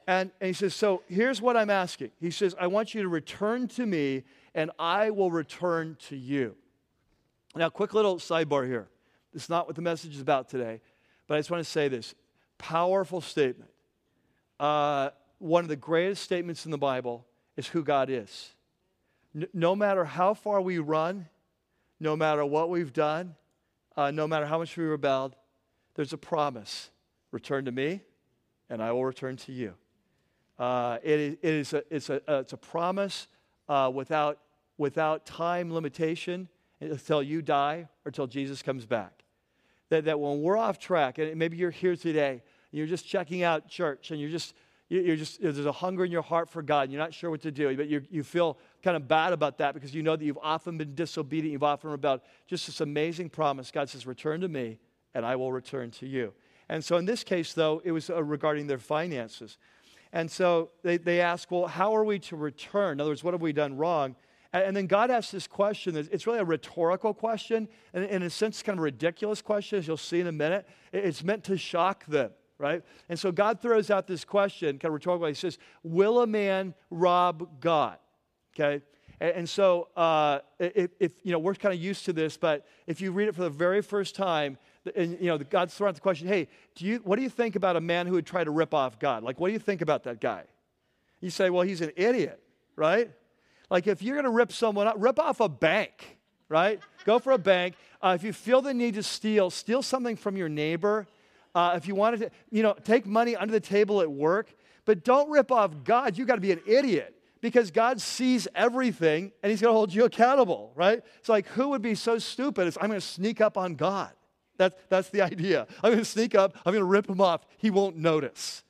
And, and he says, So here's what I'm asking. He says, I want you to return to me, and I will return to you. Now, quick little sidebar here. This is not what the message is about today, but I just want to say this powerful statement. Uh, one of the greatest statements in the Bible is who God is. no matter how far we run, no matter what we've done, uh, no matter how much we rebelled, there's a promise return to me, and I will return to you. Uh, it, is, it is a, it's, a, uh, it's a promise uh, without, without time limitation until you die or until Jesus comes back. That, that when we're off track, and maybe you're here today, and you're just checking out church, and you're just you're just, there's a hunger in your heart for God. And you're not sure what to do, but you feel kind of bad about that because you know that you've often been disobedient, you've often rebelled. Just this amazing promise. God says, Return to me, and I will return to you. And so in this case, though, it was uh, regarding their finances. And so they, they ask, Well, how are we to return? In other words, what have we done wrong? And, and then God asks this question. It's really a rhetorical question, and in a sense, kind of a ridiculous question, as you'll see in a minute. It's meant to shock them right? And so God throws out this question, kind of rhetorical. He says, Will a man rob God? Okay? And, so, uh, if, if, you know, we're kind of used to this, but if you read it for the very first time, and you know, God's throwing out the question, hey, do you, what do you think about a man who would try to rip off God? Like, what do you think about that guy? You say, well, he's an idiot, right? Like, if you're going to rip someone off, rip off a bank, right? Go for a bank. Uh, if you feel the need to steal, steal something from your neighbor uh, if you wanted to, you know, take money under the table at work, but don't rip off God. You've got to be an idiot because God sees everything and He's going to hold you accountable, right? It's like, who would be so stupid as I'm going to sneak up on God? That's, that's the idea. I'm going to sneak up, I'm going to rip him off. He won't notice.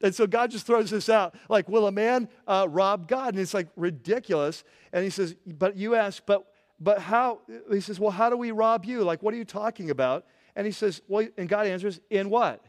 And so God just throws this out like, will a man uh, rob God? And it's like ridiculous. And he says, but you ask, but, but how? He says, well, how do we rob you? Like, what are you talking about? And he says, well, and God answers, in what?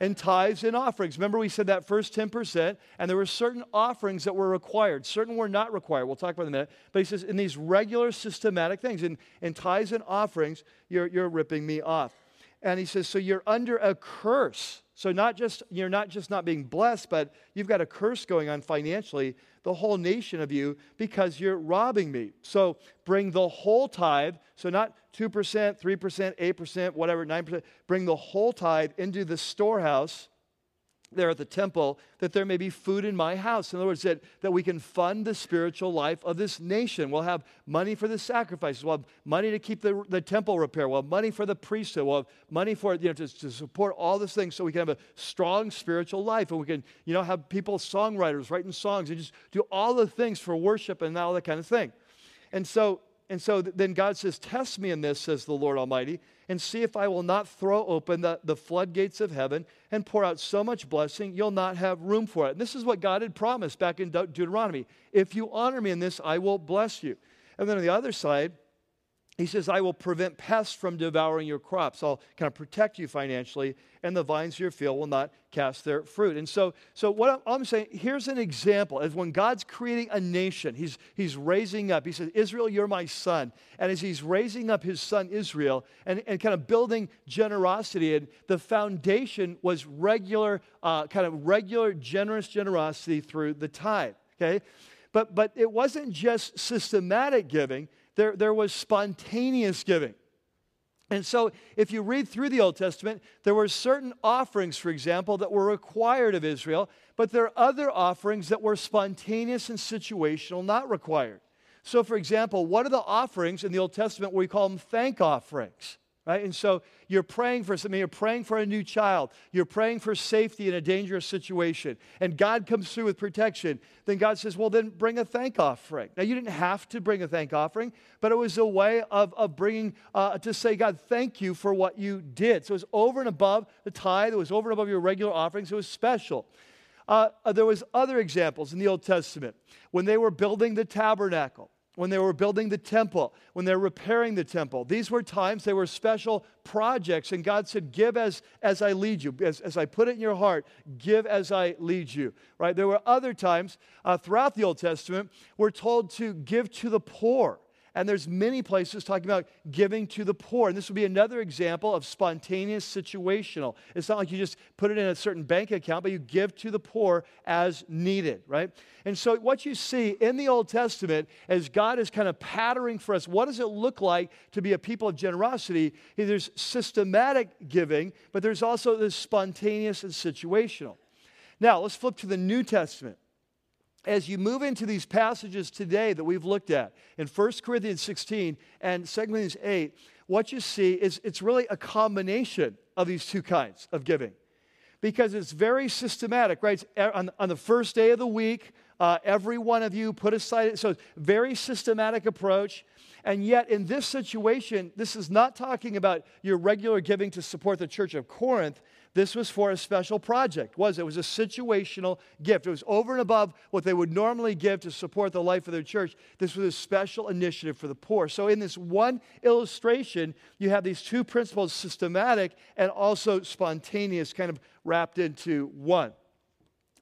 in tithes and offerings. Remember, we said that first 10%, and there were certain offerings that were required. Certain were not required. We'll talk about in a minute. But he says, in these regular systematic things, in, in tithes and offerings, you're, you're ripping me off. And he says, so you're under a curse. So not just you're not just not being blessed, but you've got a curse going on financially the whole nation of you because you're robbing me. So bring the whole tithe, so not 2%, 3%, 8%, whatever, 9%, bring the whole tithe into the storehouse there at the temple that there may be food in my house. In other words, that, that we can fund the spiritual life of this nation. We'll have money for the sacrifices. We'll have money to keep the, the temple repair. We'll have money for the priesthood. We'll have money for, you know, to, to support all these things so we can have a strong spiritual life. And we can, you know, have people, songwriters, writing songs and just do all the things for worship and all that kind of thing. And so and so then God says, Test me in this, says the Lord Almighty, and see if I will not throw open the, the floodgates of heaven and pour out so much blessing, you'll not have room for it. And this is what God had promised back in De- Deuteronomy. If you honor me in this, I will bless you. And then on the other side, he says, I will prevent pests from devouring your crops. I'll kind of protect you financially, and the vines of your field will not cast their fruit. And so, so what I'm saying, here's an example of when God's creating a nation, he's, he's raising up. He says, Israel, you're my son. And as he's raising up his son Israel and, and kind of building generosity, and the foundation was regular, uh, kind of regular, generous generosity through the tithe. Okay? But, but it wasn't just systematic giving there, there was spontaneous giving. And so, if you read through the Old Testament, there were certain offerings, for example, that were required of Israel, but there are other offerings that were spontaneous and situational, not required. So, for example, what are the offerings in the Old Testament we call them thank offerings? Right? And so you're praying for something, you're praying for a new child, you're praying for safety in a dangerous situation, and God comes through with protection. Then God says, Well, then bring a thank offering. Now, you didn't have to bring a thank offering, but it was a way of, of bringing uh, to say, God, thank you for what you did. So it was over and above the tithe, it was over and above your regular offerings, it was special. Uh, there was other examples in the Old Testament when they were building the tabernacle when they were building the temple, when they were repairing the temple. These were times, they were special projects, and God said, Give as, as I lead you. As, as I put it in your heart, give as I lead you. Right? There were other times uh, throughout the Old Testament, we're told to give to the poor. And there's many places talking about giving to the poor. And this would be another example of spontaneous situational. It's not like you just put it in a certain bank account, but you give to the poor as needed, right? And so what you see in the Old Testament as God is kind of patterning for us, what does it look like to be a people of generosity? There's systematic giving, but there's also this spontaneous and situational. Now, let's flip to the New Testament as you move into these passages today that we've looked at in 1 Corinthians 16 and 2 Corinthians 8, what you see is it's really a combination of these two kinds of giving because it's very systematic, right? On, on the first day of the week, uh, every one of you put aside, so very systematic approach. And yet, in this situation, this is not talking about your regular giving to support the church of Corinth. This was for a special project. Was it was a situational gift. It was over and above what they would normally give to support the life of their church. This was a special initiative for the poor. So in this one illustration, you have these two principles, systematic and also spontaneous, kind of wrapped into one.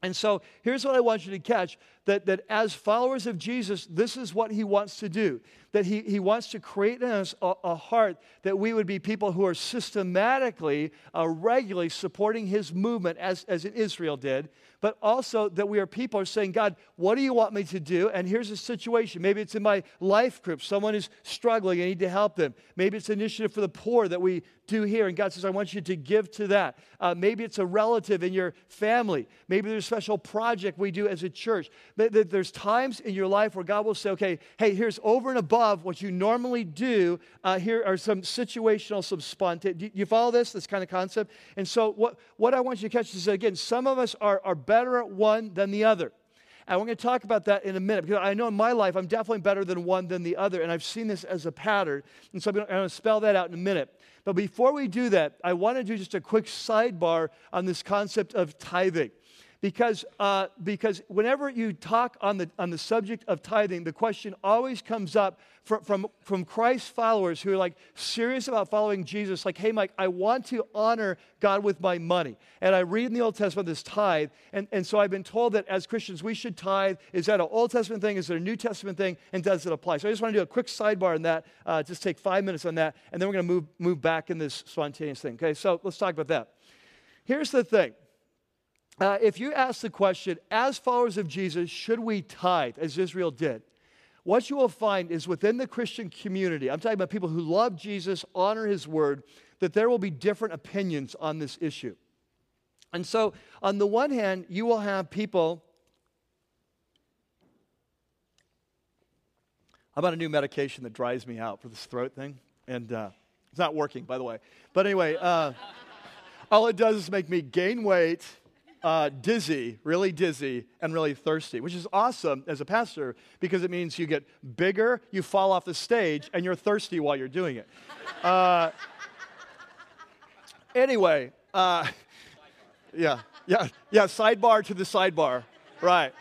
And so here's what I want you to catch that, that as followers of Jesus, this is what he wants to do. That he, he wants to create in us a, a heart that we would be people who are systematically, uh, regularly supporting his movement as, as Israel did, but also that we are people who are saying, God, what do you want me to do? And here's a situation. Maybe it's in my life group. Someone is struggling. I need to help them. Maybe it's an initiative for the poor that we do here. And God says, I want you to give to that. Uh, maybe it's a relative in your family. Maybe there's a special project we do as a church. There's times in your life where God will say, okay, hey, here's over and above what you normally do. Uh, here are some situational, some spontaneous. You follow this, this kind of concept? And so, what, what I want you to catch is again, some of us are, are better at one than the other. And we're going to talk about that in a minute because I know in my life I'm definitely better than one than the other, and I've seen this as a pattern. And so I'm going to spell that out in a minute. But before we do that, I want to do just a quick sidebar on this concept of tithing because, uh, because whenever you talk on the, on the subject of tithing, the question always comes up from, from, from Christ followers who are like serious about following Jesus, like, hey, Mike, I want to honor God with my money. And I read in the Old Testament this tithe, and, and so I've been told that as Christians we should tithe. Is that an Old Testament thing? Is it a New Testament thing? And does it apply? So I just want to do a quick sidebar on that, uh, just take five minutes on that, and then we're going to move, move back in this spontaneous thing. Okay, so let's talk about that. Here's the thing uh, if you ask the question, as followers of Jesus, should we tithe as Israel did? What you will find is within the Christian community, I'm talking about people who love Jesus, honor his word, that there will be different opinions on this issue. And so, on the one hand, you will have people. I'm on a new medication that dries me out for this throat thing, and uh, it's not working, by the way. But anyway, uh, all it does is make me gain weight uh, dizzy, really dizzy, and really thirsty, which is awesome as a pastor because it means you get bigger, you fall off the stage, and you're thirsty while you're doing it. Uh, anyway, uh, yeah, yeah, yeah, sidebar to the sidebar, right.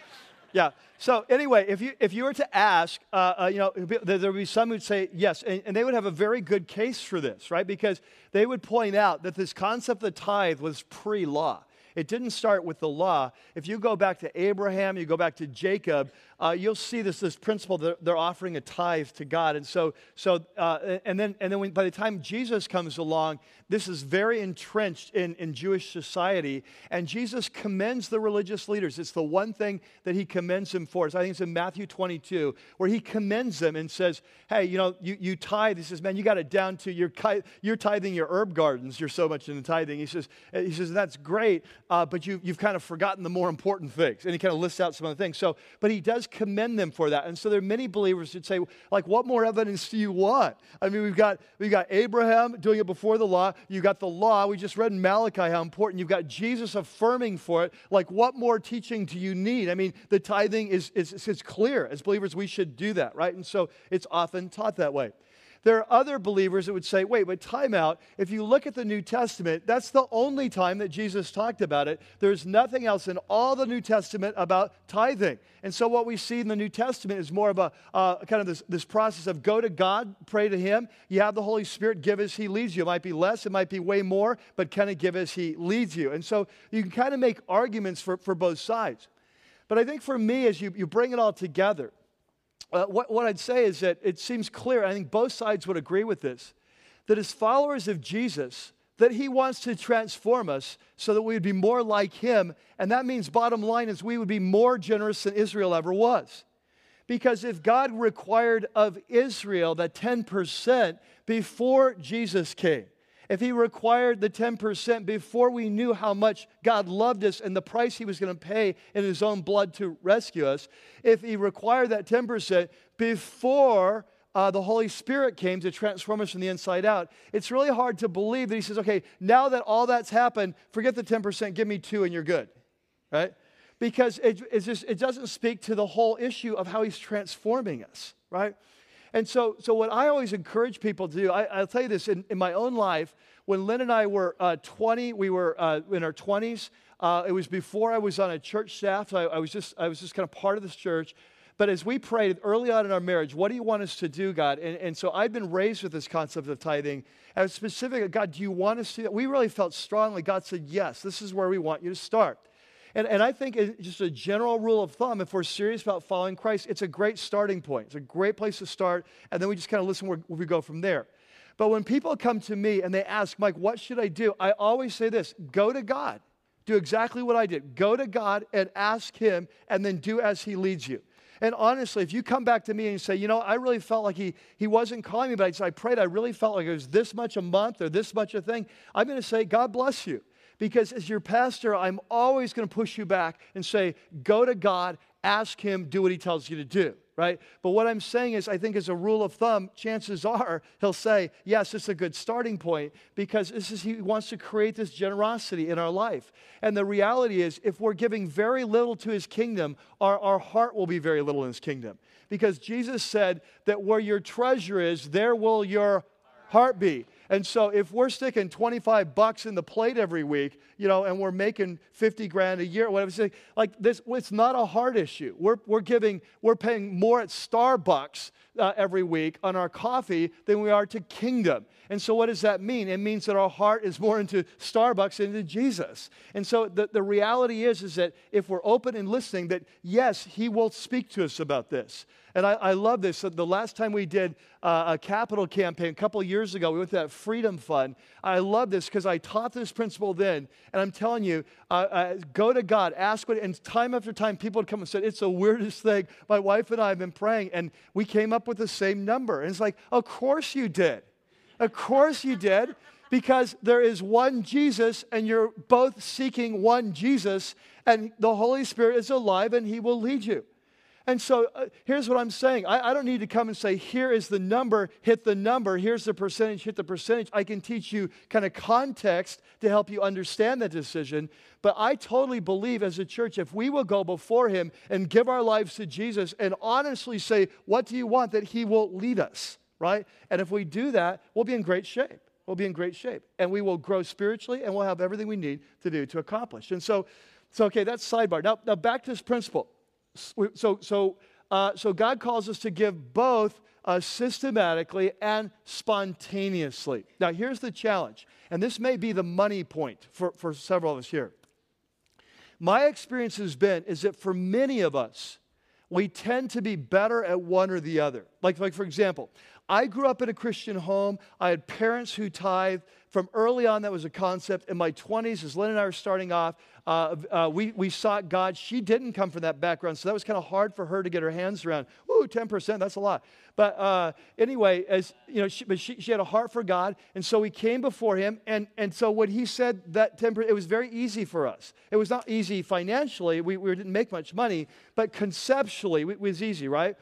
Yeah. So anyway, if you if you were to ask, uh, uh, you know, there would be some who'd say yes, and, and, they would have a very good case for this, right? Because they would point out that this concept of the tithe was pre-law. It didn't start with the law. If you go back to Abraham, you go back to Jacob, uh, you'll see this, this principle that they're offering a tithe to God. And so, so uh, and then, and then when, by the time Jesus comes along, this is very entrenched in, in Jewish society. And Jesus commends the religious leaders. It's the one thing that he commends them for. I think it's in Matthew 22, where he commends them and says, Hey, you know, you, you tithe. He says, Man, you got it down to you're, you're tithing your herb gardens. You're so much into tithing. He says, he says That's great, uh, but you, you've kind of forgotten the more important things. And he kind of lists out some other things. So, but he does commend them for that. And so there are many believers who'd say, like, what more evidence do you want? I mean, we've got, we've got Abraham doing it before the law. You've got the law. We just read in Malachi how important. You've got Jesus affirming for it. Like, what more teaching do you need? I mean, the tithing is, is, is clear. As believers, we should do that, right? And so it's often taught that way. There are other believers that would say, wait, but time out. If you look at the New Testament, that's the only time that Jesus talked about it. There's nothing else in all the New Testament about tithing. And so what we see in the New Testament is more of a uh, kind of this, this process of go to God, pray to Him. You have the Holy Spirit, give as He leads you. It might be less, it might be way more, but kind of give as He leads you. And so you can kind of make arguments for, for both sides. But I think for me, as you, you bring it all together, uh, what, what I'd say is that it seems clear, I think both sides would agree with this, that as followers of Jesus, that he wants to transform us so that we would be more like him. And that means, bottom line, is we would be more generous than Israel ever was. Because if God required of Israel that 10% before Jesus came, if he required the 10% before we knew how much God loved us and the price he was going to pay in his own blood to rescue us, if he required that 10% before uh, the Holy Spirit came to transform us from the inside out, it's really hard to believe that he says, okay, now that all that's happened, forget the 10%, give me two and you're good, right? Because it, just, it doesn't speak to the whole issue of how he's transforming us, right? And so, so what I always encourage people to do, I, will tell you this in, in my own life, when Lynn and I were uh, 20, we were uh, in our 20s. Uh, it was before I was on a church staff. So I, I, was just, I was just kind of part of this church. But as we prayed early on in our marriage, what do you want us to do, God? And, and so I've been raised with this concept of tithing. And specific, God, do you want us to? We really felt strongly. God said, yes, this is where we want you to start. And, and I think just a general rule of thumb, if we're serious about following Christ, it's a great starting point. It's a great place to start. And then we just kind of listen where, where we go from there. But when people come to me and they ask, Mike, what should I do? I always say this go to God. Do exactly what I did. Go to God and ask Him, and then do as He leads you. And honestly, if you come back to me and you say, you know, I really felt like he, he wasn't calling me, but I, I prayed, I really felt like it was this much a month or this much a thing, I'm going to say, God bless you. Because as your pastor, I'm always going to push you back and say, go to God, ask Him, do what He tells you to do, right? But what I'm saying is, I think as a rule of thumb, chances are He'll say, yes, it's a good starting point because this is, He wants to create this generosity in our life. And the reality is, if we're giving very little to His kingdom, our, our heart will be very little in His kingdom. Because Jesus said that where your treasure is, there will your heart be. And so if we're sticking 25 bucks in the plate every week, you know, and we're making 50 grand a year, whatever, like this, it's not a hard issue. We're, we're giving, we're paying more at Starbucks uh, every week on our coffee than we are to kingdom. And so what does that mean? It means that our heart is more into Starbucks than into Jesus. And so the, the reality is, is that if we're open and listening, that yes, he will speak to us about this. And I, I love this. So the last time we did uh, a capital campaign, a couple years ago, we went to that Freedom Fund. I love this because I taught this principle then. And I'm telling you, uh, uh, go to God, ask what, and time after time, people would come and said, It's the weirdest thing. My wife and I have been praying, and we came up with the same number. And it's like, Of course you did. Of course you did because there is one Jesus and you're both seeking one Jesus, and the Holy Spirit is alive and He will lead you. And so uh, here's what I'm saying. I, I, don't need to come and say, here is the number, hit the number, here's the percentage, hit the percentage. I can teach you kind of context to help you understand that decision. But I totally believe as a church, if we will go before Him and give our lives to Jesus and honestly say, what do you want, that He will lead us, right? And if we do that, we'll be in great shape. We'll be in great shape. And we will grow spiritually and we'll have everything we need to do to accomplish. And so, so okay, that's sidebar. Now, now back to this principle so, so, uh, so God calls us to give both uh, systematically and spontaneously. Now, here's the challenge, and this may be the money point for, for several of us here. My experience has been is that for many of us, we tend to be better at one or the other. Like, like for example, I grew up in a Christian home. I had parents who tithe. From early on, that was a concept. In my 20s, as Lynn and I were starting off, uh, uh, we, we sought God. She didn't come from that background, so that was kind of hard for her to get her hands around. Ooh, 10%, that's a lot. But uh, anyway, as you know, she, but she, she had a heart for God, and so we came before Him, and, and so when He said that 10%, it was very easy for us. It was not easy financially, we, we didn't make much money, but conceptually, it was easy, right?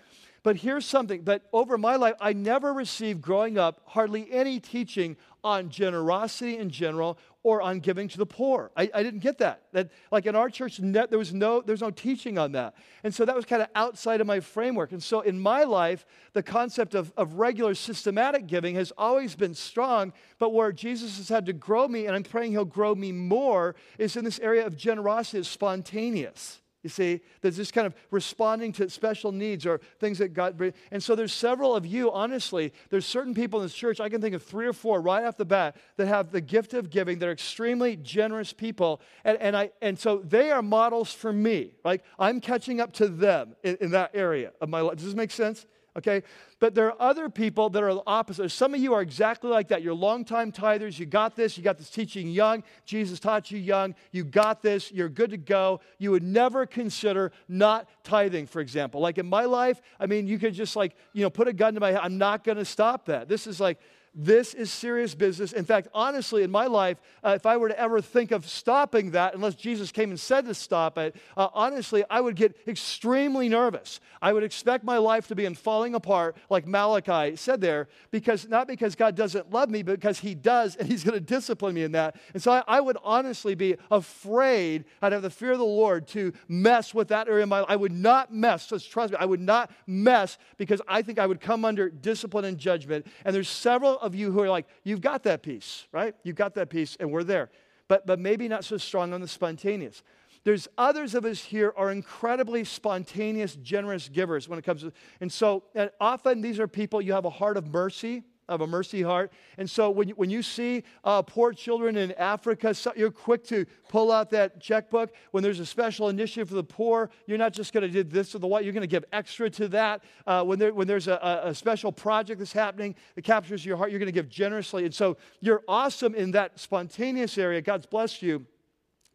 But here's something that over my life, I never received growing up hardly any teaching on generosity in general or on giving to the poor. I, I didn't get that. That like in our church, there was no there's no teaching on that, and so that was kind of outside of my framework. And so in my life, the concept of, of regular systematic giving has always been strong. But where Jesus has had to grow me, and I'm praying He'll grow me more, is in this area of generosity, is spontaneous. You see, there's this kind of responding to special needs or things that God. And so there's several of you, honestly, there's certain people in this church, I can think of three or four right off the bat that have the gift of giving. They're extremely generous people. And, and, I, and so they are models for me. Like I'm catching up to them in, in that area of my life. Does this make sense? Okay? But there are other people that are the opposite. Some of you are exactly like that. You're longtime tithers. You got this. You got this teaching young. Jesus taught you young. You got this. You're good to go. You would never consider not tithing, for example. Like in my life, I mean, you could just like, you know, put a gun to my head. I'm not going to stop that. This is like, this is serious business. In fact, honestly, in my life, uh, if I were to ever think of stopping that, unless Jesus came and said to stop it, uh, honestly, I would get extremely nervous. I would expect my life to be in falling apart, like Malachi said there, because not because God doesn't love me, but because He does, and He's going to discipline me in that. And so I, I, would honestly be afraid. I'd have the fear of the Lord to mess with that area of my life. I would not mess. Just trust me. I would not mess because I think I would come under discipline and judgment. And there's several of you who are like, you've got that piece, right? You've got that piece, and we're there. But, but maybe not so strong on the spontaneous. There's others of us here are incredibly spontaneous, generous givers when it comes to, and so and often these are people you have a heart of mercy of a mercy heart. And so when you, when you see uh, poor children in Africa, so you're quick to pull out that checkbook. When there's a special initiative for the poor, you're not just going to do this or the what, you're going to give extra to that. Uh, when, there, when there's a, a special project that's happening that captures your heart, you're going to give generously. And so you're awesome in that spontaneous area. God's blessed you.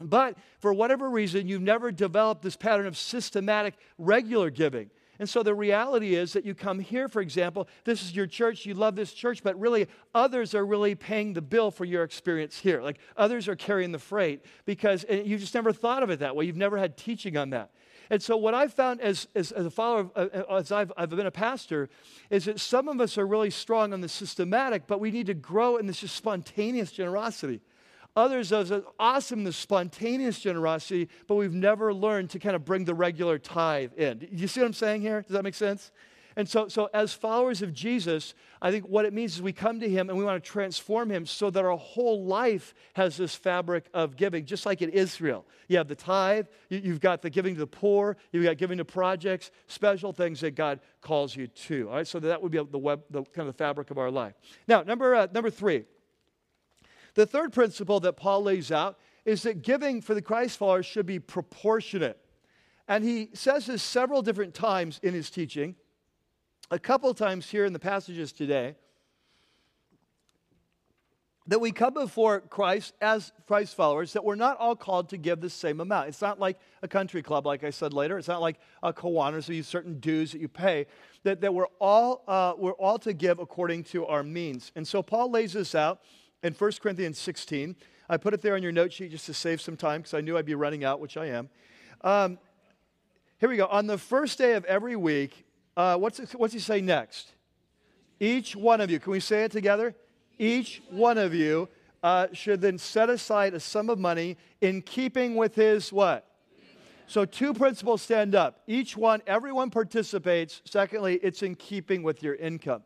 But for whatever reason, you've never developed this pattern of systematic, regular giving. And so the reality is that you come here, for example, this is your church, you love this church, but really others are really paying the bill for your experience here. Like others are carrying the freight because you just never thought of it that way. You've never had teaching on that. And so, what I've found as, as, as a follower, uh, uh, as I've, I've been a pastor, is that some of us are really strong on the systematic, but we need to grow in this just spontaneous generosity. Others of awesome, the spontaneous generosity, but we've never learned to kind of bring the regular tithe in. You see what I'm saying here? Does that make sense? And so, so as followers of Jesus, I think what it means is we come to him and we want to transform him so that our whole life has this fabric of giving, just like in Israel. You have the tithe, you, have got the giving to the poor, you've got giving to projects, special things that God calls you to. All right, so that would be the web, the kind of the fabric of our life. Now, number uh, number three. The third principle that Paul lays out is that giving for the Christ followers should be proportionate. And he says this several different times in his teaching, a couple times here in the passages today, that we come before Christ as Christ followers, that we're not all called to give the same amount. It's not like a country club, like I said later. It's not like a Kiwanis, so you certain dues that you pay. That, that we're, all, uh, we're all to give according to our means. And so Paul lays this out in 1 Corinthians 16. I put it there on your note sheet just to save some time because I knew I'd be running out, which I am. Um, Here we go. On the first day of every week, uh, what's, it, what's he say next? Each one of you, can we say it together? Each one of you uh, should then set aside a sum of money in keeping with his what? So, two principles stand up. Each one, everyone participates. Secondly, it's in keeping with your income.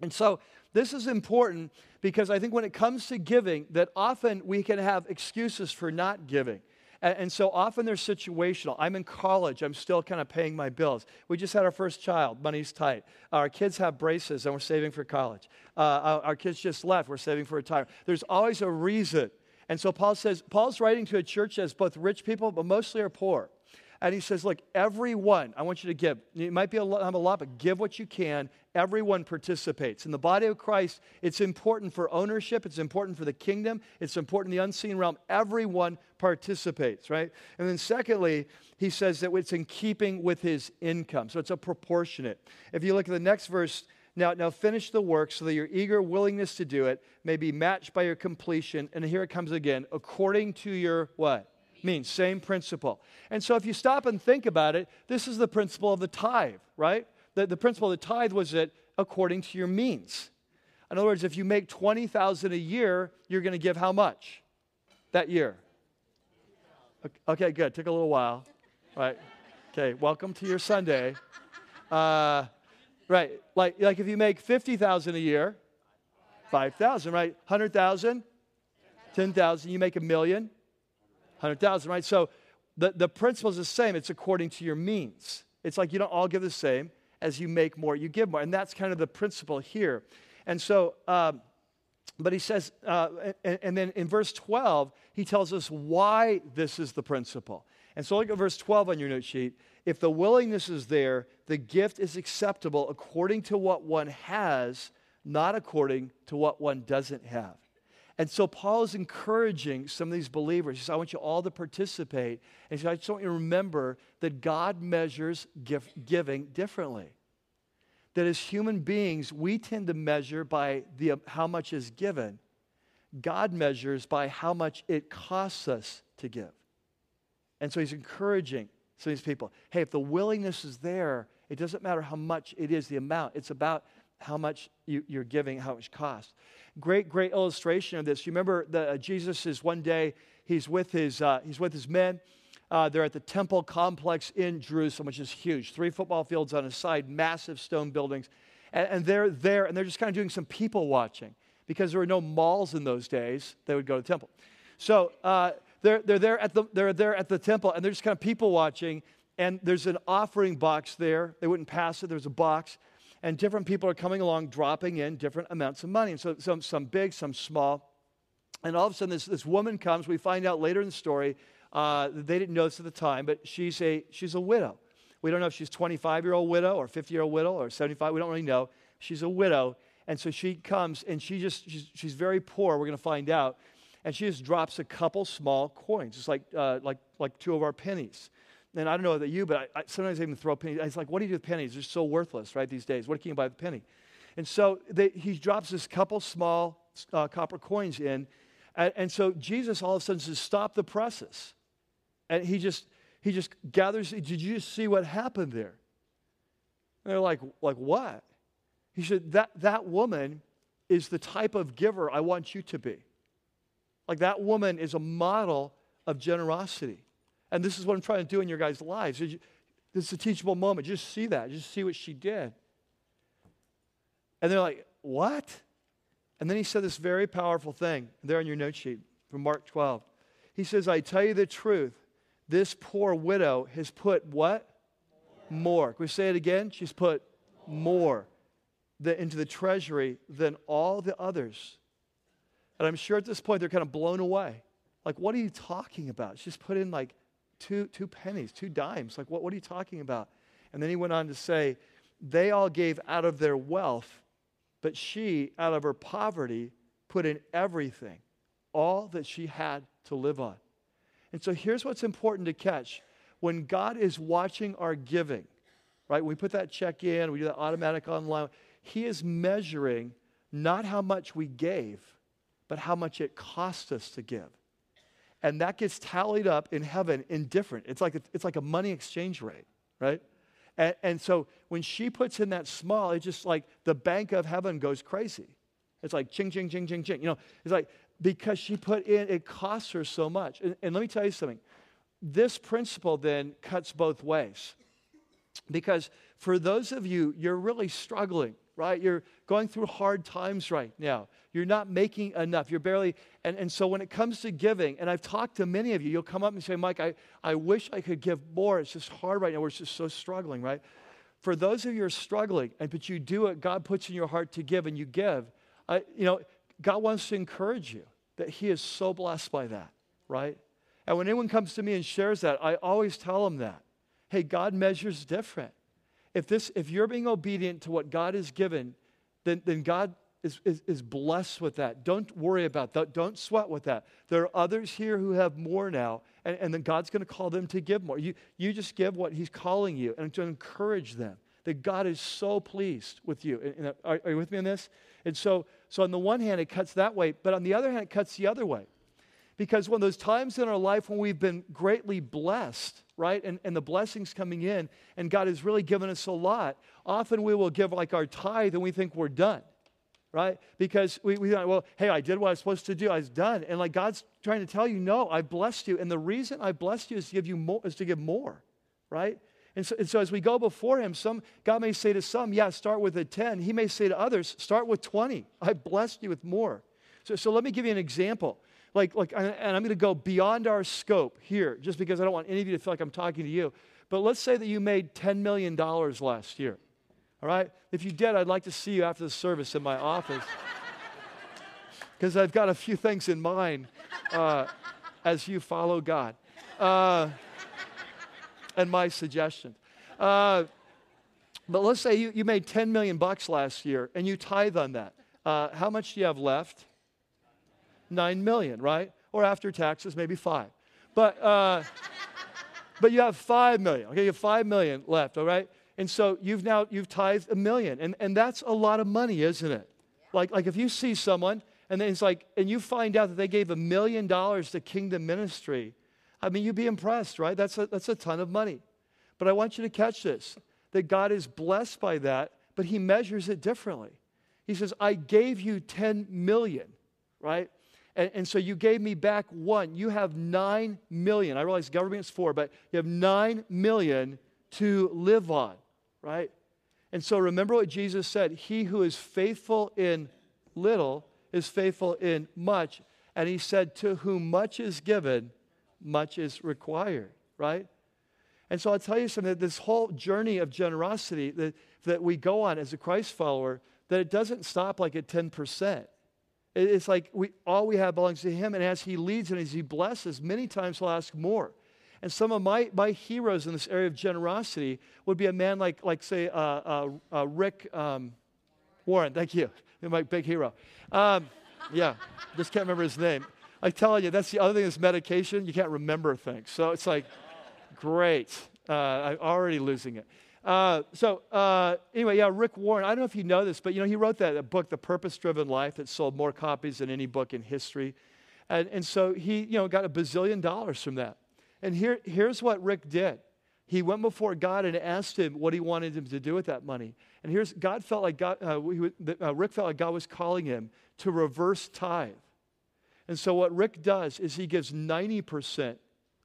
And so, this is important because I think when it comes to giving, that often we can have excuses for not giving. And, and, so often they're situational. I'm in college, I'm still kind of paying my bills. We just had our first child, money's tight. Our kids have braces, and we're saving for college. Uh, our, our kids just left, we're saving for retirement. There's always a reason. And so Paul says, Paul's writing to a church that's both rich people, but mostly are poor. And he says, Look, everyone, I want you to give. It might be a lot, a lot, but give what you can. Everyone participates. In the body of Christ, it's important for ownership, it's important for the kingdom, it's important in the unseen realm. Everyone participates, right? And then, secondly, he says that it's in keeping with his income. So it's a proportionate. If you look at the next verse, now, now finish the work so that your eager willingness to do it may be matched by your completion. And here it comes again, according to your what? Means. Same principle. And so if you stop and think about it, this is the principle of the tithe, right? The, the principle of the tithe was that according to your means. In other words, if you make 20,000 a year, you're going to give how much that year? Okay, good. Took a little while. Right. Okay, welcome to your Sunday. Uh, right. Like, like if you make 50,000 a year, 5,000, right? 100,000, 10,000, you make a million, 100,000, right? So the, the principle is the same. It's according to your means. It's like you don't all give the same. As you make more, you give more. And that's kind of the principle here. And so, um, but he says, uh, and, and, then in verse 12, he tells us why this is the principle. And so look at verse 12 on your note sheet. If the willingness is there, the gift is acceptable according to what one has, not according to what one doesn't have. And so Paul is encouraging some of these believers. He says, I want you all to participate. And he says, I just want you to remember that God measures giving differently. That as human beings, we tend to measure by the, um, how much is given. God measures by how much it costs us to give. And so he's encouraging some of these people hey, if the willingness is there, it doesn't matter how much it is, the amount. It's about how much you, are giving, how much cost. Great, great illustration of this. You remember that uh, Jesus is one day, he's with his, uh, he's with his men. Uh, they're at the temple complex in Jerusalem, which is huge. Three football fields on a side, massive stone buildings. And, and they're there, and they're just kind of doing some people watching because there were no malls in those days. They would go to the temple. So uh, they're, they're, there at the, they're there at the temple, and they're just kind of people watching. And there's an offering box there. They wouldn't pass it. There's a box and different people are coming along dropping in different amounts of money. And so some, some big, some small. And all of a sudden, this, this woman comes. We find out later in the story, uh, they didn't know this at the time, but she's a, she's a widow. We don't know if she's 25 year old widow or 50 year old widow or 75. We don't really know. She's a widow. And so she comes and she just, she's, she's very poor. We're going to find out. And she just drops a couple small coins, just like, uh, like, like two of our pennies and I don't know about you, but I, I, sometimes I even throw pennies. It's like, what do you do with pennies? They're so worthless, right, these days. What can you buy with a penny? And so they, he drops this couple small uh, copper coins in. And, and, so Jesus all of a sudden says, stop the presses. And he just, he just gathers, did you see what happened there? And they're like, like what? He said, that, that woman is the type of giver I want you to be. Like that woman is a model of generosity. And this is what I'm trying to do in your guys' lives. This is a teachable moment. Just see that. Just see what she did. And they're like, What? And then he said this very powerful thing there on your note sheet from Mark 12. He says, I tell you the truth, this poor widow has put what? More. more. Can we say it again? She's put more, more into the treasury than all the others. And I'm sure at this point they're kind of blown away. Like, what are you talking about? She's put in like two, two pennies, two dimes. Like, what, what are you talking about? And then he went on to say, they all gave out of their wealth, but she, out of her poverty, put in everything, all that she had to live on. And so here's what's important to catch. When God is watching our giving, right, we put that check in, we do that automatic online, He is measuring not how much we gave, but how much it cost us to give and that gets tallied up in heaven in different. It's like a, it's like a money exchange rate. right? And, and so when she puts in that small, it's just like the bank of heaven goes crazy. It's like ching, ching, ching, ching, ching. You know, it's like because she put in, it costs her so much. And, and let me tell you something. This principle then cuts both ways. Because for those of you, you're really struggling, right? You're going through hard times right now. You're not making enough. You're barely, and, and so when it comes to giving, and I've talked to many of you, you'll come up and say, Mike, I, I wish I could give more. It's just hard right now. We're just so struggling, right? For those of you who are struggling, and but you do it, God puts in your heart to give, and you give, I, you know, God wants to encourage you that He is so blessed by that, right? And when anyone comes to me and shares that, I always tell them that. Hey, God measures different. If, this, if you're being obedient to what God has given, then, then God is, is, is blessed with that. Don't worry about that. Don't sweat with that. There are others here who have more now, and, and then God's going to call them to give more. You, you just give what He's calling you and to encourage them that God is so pleased with you. And, and are, are you with me on this? And so, so on the one hand, it cuts that way, but on the other hand, it cuts the other way. Because when those times in our life when we've been greatly blessed, right, and, and the blessings coming in, and God has really given us a lot, often we will give like our tithe and we think we're done, right? Because we, we think, well, hey, I did what I was supposed to do, I was done. And like God's trying to tell you, no, I blessed you. And the reason I blessed you is to give you more, is to give more, right? And so, and so, as we go before him, some God may say to some, yeah, start with a 10. He may say to others, start with 20. I blessed you with more. So, so let me give you an example like, like and I'm going to go beyond our scope here, just because I don't want any of you to feel like I'm talking to you. But let's say that you made $10 million last year. All right? If you did, I'd like to see you after the service in my office. Because I've got a few things in mind uh, as you follow God. Uh, and my suggestions. Uh, but let's say you, you made 10 million bucks last year and you tithe on that. Uh, how much do you have left? 9 million, right? Or after taxes, maybe five. But, uh, but you have 5 million, okay? You have 5 million left, all right? And so you've now, you've tithed a million. And, and that's a lot of money, isn't it? Like, like if you see someone and then it's like, and you find out that they gave a million dollars to kingdom ministry, I mean, you'd be impressed, right? That's a, that's a ton of money. But I want you to catch this that God is blessed by that, but He measures it differently. He says, I gave you 10 million, right? And, and, so you gave me back one. You have nine million. I realize government's four, but you have nine million to live on, right? And so remember what Jesus said He who is faithful in little is faithful in much. And He said, To whom much is given, much is required, right? And so I'll tell you something this whole journey of generosity that, that we go on as a Christ follower, that it doesn't stop like at 10%. It's like we, all we have belongs to Him. And as He leads and as He blesses, many times He'll ask more. And some of my, my heroes in this area of generosity would be a man like, like say, uh, uh, uh, Rick um, Warren. Thank you. You're my big hero. Um, yeah, just can't remember his name. I tell you, that's the other thing is medication. You can't remember things. So it's like, great. Uh, I'm already losing it. Uh, so uh, anyway, yeah, Rick Warren. I don't know if you know this, but you know he wrote that book, The Purpose-Driven Life, that sold more copies than any book in history, and and so he you know got a bazillion dollars from that. And here here's what Rick did. He went before God and asked him what he wanted him to do with that money. And here's God felt like God, uh, we, uh, Rick felt like God was calling him to reverse tithe. And so what Rick does is he gives 90%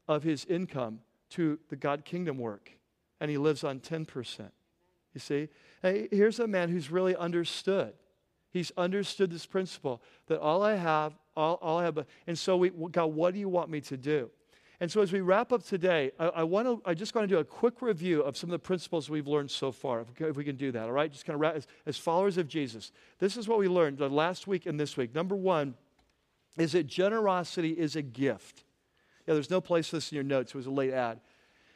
of his income to the God kingdom work and he lives on 10%. You see? Hey, here's a man who's really understood. He's understood this principle that all I have, all, all I have, and so we, God, what do you want me to do? And so as we wrap up today, I, I want to, I just want to do a quick review of some of the principles we've learned so far, if, if we can do that, all right? Just kind of wrap, as, as followers of Jesus. This is what we learned the last week and this week. Number one is that generosity is a gift. Yeah, there's no place for this in your notes. It was a late ad.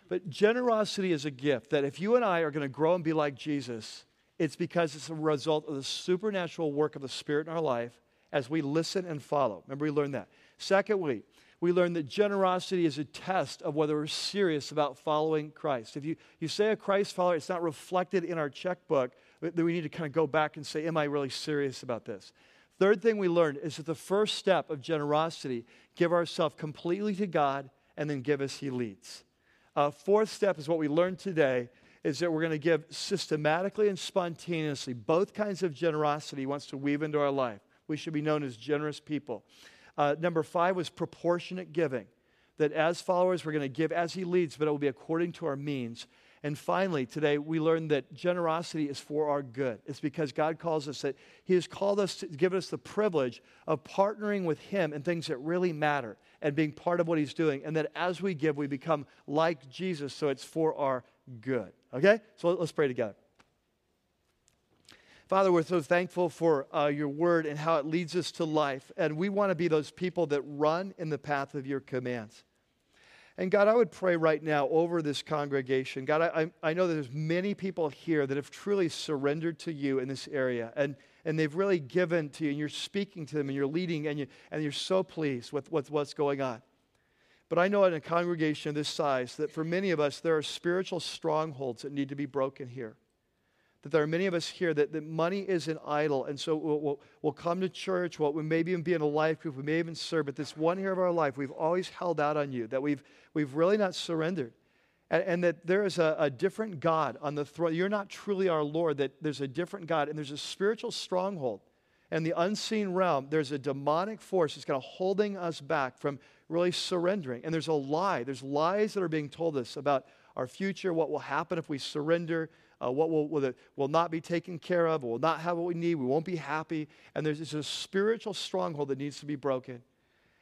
But generosity is a gift that if you and I are going to grow and be like Jesus, it's because it's a result of the supernatural work of the Spirit in our life as we listen and follow. Remember, we learned that. Secondly, we learned that generosity is a test of whether we're serious about following Christ. If you, you say a Christ follower, it's not reflected in our checkbook, then we need to kind of go back and say, Am I really serious about this? Third thing we learned is that the first step of generosity, give ourselves completely to God and then give as He leads. Uh, fourth step is what we learned today is that we're going to give systematically and spontaneously. Both kinds of generosity he wants to weave into our life. We should be known as generous people. Uh, number five was proportionate giving. That as followers, we're going to give as he leads, but it will be according to our means. And finally, today we learned that generosity is for our good. It's because God calls us that He has called us to give us the privilege of partnering with Him in things that really matter and being part of what He's doing. And that as we give, we become like Jesus, so it's for our good. Okay? So let's pray together. Father, we're so thankful for uh, your word and how it leads us to life. And we want to be those people that run in the path of your commands. And God, I would pray right now over this congregation. God, I, I know that there's many people here that have truly surrendered to you in this area. And, and they've really given to you, and you're speaking to them, and you're leading, and, you, and you're so pleased with, with what's going on. But I know in a congregation of this size that for many of us, there are spiritual strongholds that need to be broken here. That there are many of us here that, that money is an idol. And so we'll, we'll, we'll come to church, we'll, we maybe even be in a life group, we may even serve, but this one year of our life, we've always held out on you, that we've, we've really not surrendered. And, and that there is a, a different God on the throne. You're not truly our Lord, that there's a different God, and there's a spiritual stronghold. And the unseen realm, there's a demonic force that's kind of holding us back from really surrendering. And there's a lie. There's lies that are being told us about our future, what will happen if we surrender, uh, what will, will, will not be taken care of, we'll not have what we need, we won't be happy. And there's this spiritual stronghold that needs to be broken.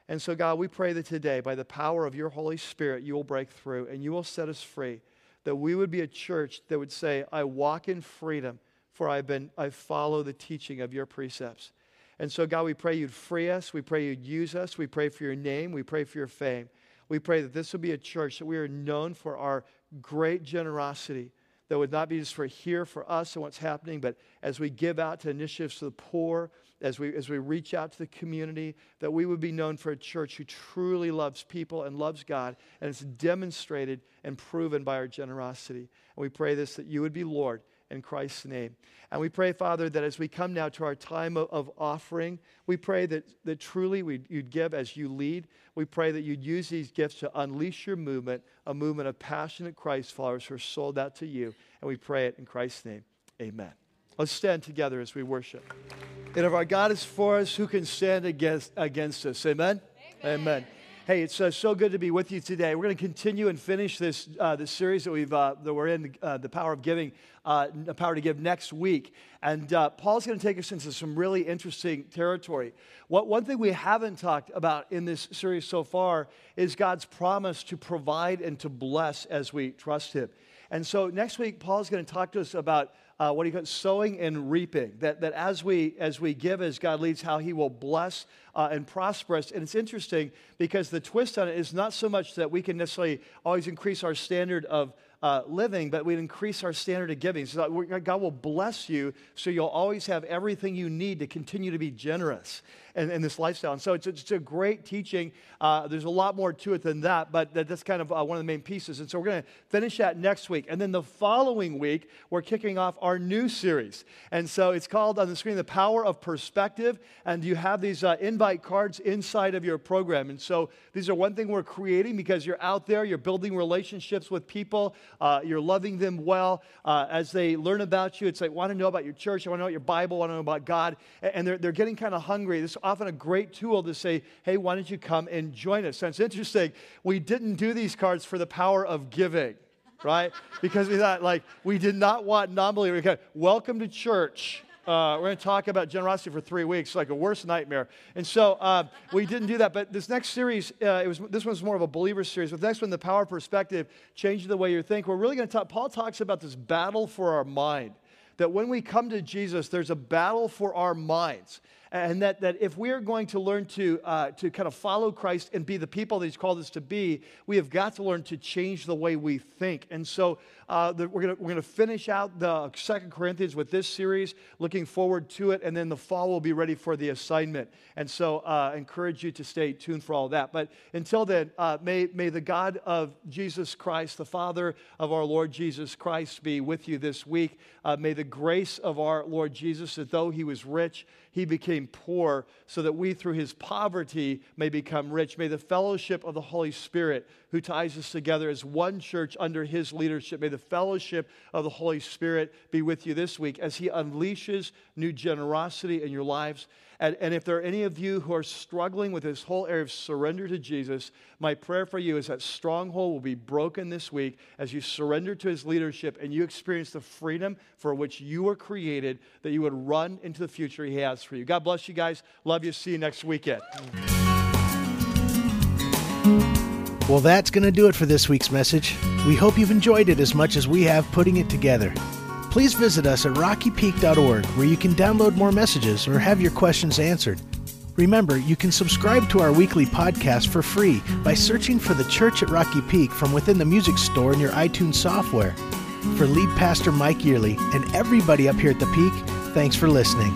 And so, God, we pray that today, by the power of your Holy Spirit, you will break through and you will set us free. That we would be a church that would say, I walk in freedom, for I've been, I follow the teaching of your precepts. And so, God, we pray you'd free us. We pray you'd use us. We pray for your name. We pray for your fame. We pray that this would be a church that we are known for our great generosity, that would not be just for here for us and what's happening, but as we give out to initiatives to the poor, as we, as we reach out to the community, that we would be known for a church who truly loves people and loves God, and it's demonstrated and proven by our generosity. And we pray this that you would be Lord in Christ's name. And we pray, Father, that as we come now to our time of, of offering, we pray that, that truly you'd give as you lead. We pray that you'd use these gifts to unleash your movement, a movement of passionate Christ followers who are sold out to you. And we pray it in Christ's name. Amen. Let's stand together as we worship. And if our God is for us, who can stand against, against us? Amen? Amen. Amen. Hey, it's uh, so good to be with you today. We're going to continue and finish this, uh, this series that, we've, uh, that we're in, uh, The Power of Giving, uh, The Power to Give, next week. And uh, Paul's going to take us into some really interesting territory. What, one thing we haven't talked about in this series so far is God's promise to provide and to bless as we trust Him. And so next week, Paul's going to talk to us about uh, what he calls sowing and reaping. That, that as, we, as we give, as God leads, how he will bless uh, and prosper us. And it's interesting because the twist on it is not so much that we can necessarily always increase our standard of uh, living, but we'd increase our standard of giving. So God will bless you so you'll always have everything you need to continue to be generous in, in this lifestyle. And so it's, it's a great teaching. Uh, there's a lot more to it than that, but that, that's kind of uh, one of the main pieces. And so we're going to finish that next week. And then the following week, we're kicking off our new series. And so it's called on the screen, The Power of Perspective. And you have these uh, invite cards inside of your program. And so these are one thing we're creating because you're out there, you're building relationships with people, uh, you're loving them well. Uh, as they learn about you, it's like, I want to know about your church, I want to know about your Bible, I want to know about God. And they're, they're getting kind of hungry. This often a great tool to say, hey, why don't you come and join us? And it's interesting, we didn't do these cards for the power of giving, right? because we thought, like, we did not want non believers. Welcome to church. Uh, we're going to talk about generosity for three weeks, like a worst nightmare. And so uh, we didn't do that. But this next series, uh, it was this one's more of a believer series. But the next one, the power perspective, changing the way you think. We're really going to talk. Paul talks about this battle for our mind. That when we come to Jesus, there's a battle for our minds and that, that if we're going to learn to, uh, to kind of follow Christ and be the people that He's called us to be, we have got to learn to change the way we think. And so uh, the, we're going we're gonna finish out the Second Corinthians with this series, looking forward to it, and then the fall will be ready for the assignment. And so uh, encourage you to stay tuned for all that. But until then, uh, may, may the God of Jesus Christ, the Father of our Lord Jesus Christ, be with you this week. Uh, may the grace of our Lord Jesus, that though he was rich, he became poor, so that we through his poverty may become rich. May the fellowship of the Holy Spirit, who ties us together as one church under his leadership, may the fellowship of the Holy Spirit be with you this week as he unleashes new generosity in your lives. And, and, if there are any of you who are struggling with this whole area of surrender to Jesus, my prayer for you is that stronghold will be broken this week as you surrender to his leadership and you experience the freedom for which you were created, that you would run into the future he has for you. God bless you guys. Love you. See you next weekend. Well, that's going to do it for this week's message. We hope you've enjoyed it as much as we have putting it together please visit us at rockypeak.org where you can download more messages or have your questions answered. Remember, you can subscribe to our weekly podcast for free by searching for the Church at Rocky Peak from within the music store in your iTunes software. For lead pastor Mike Yearly and everybody up here at the Peak, thanks for listening.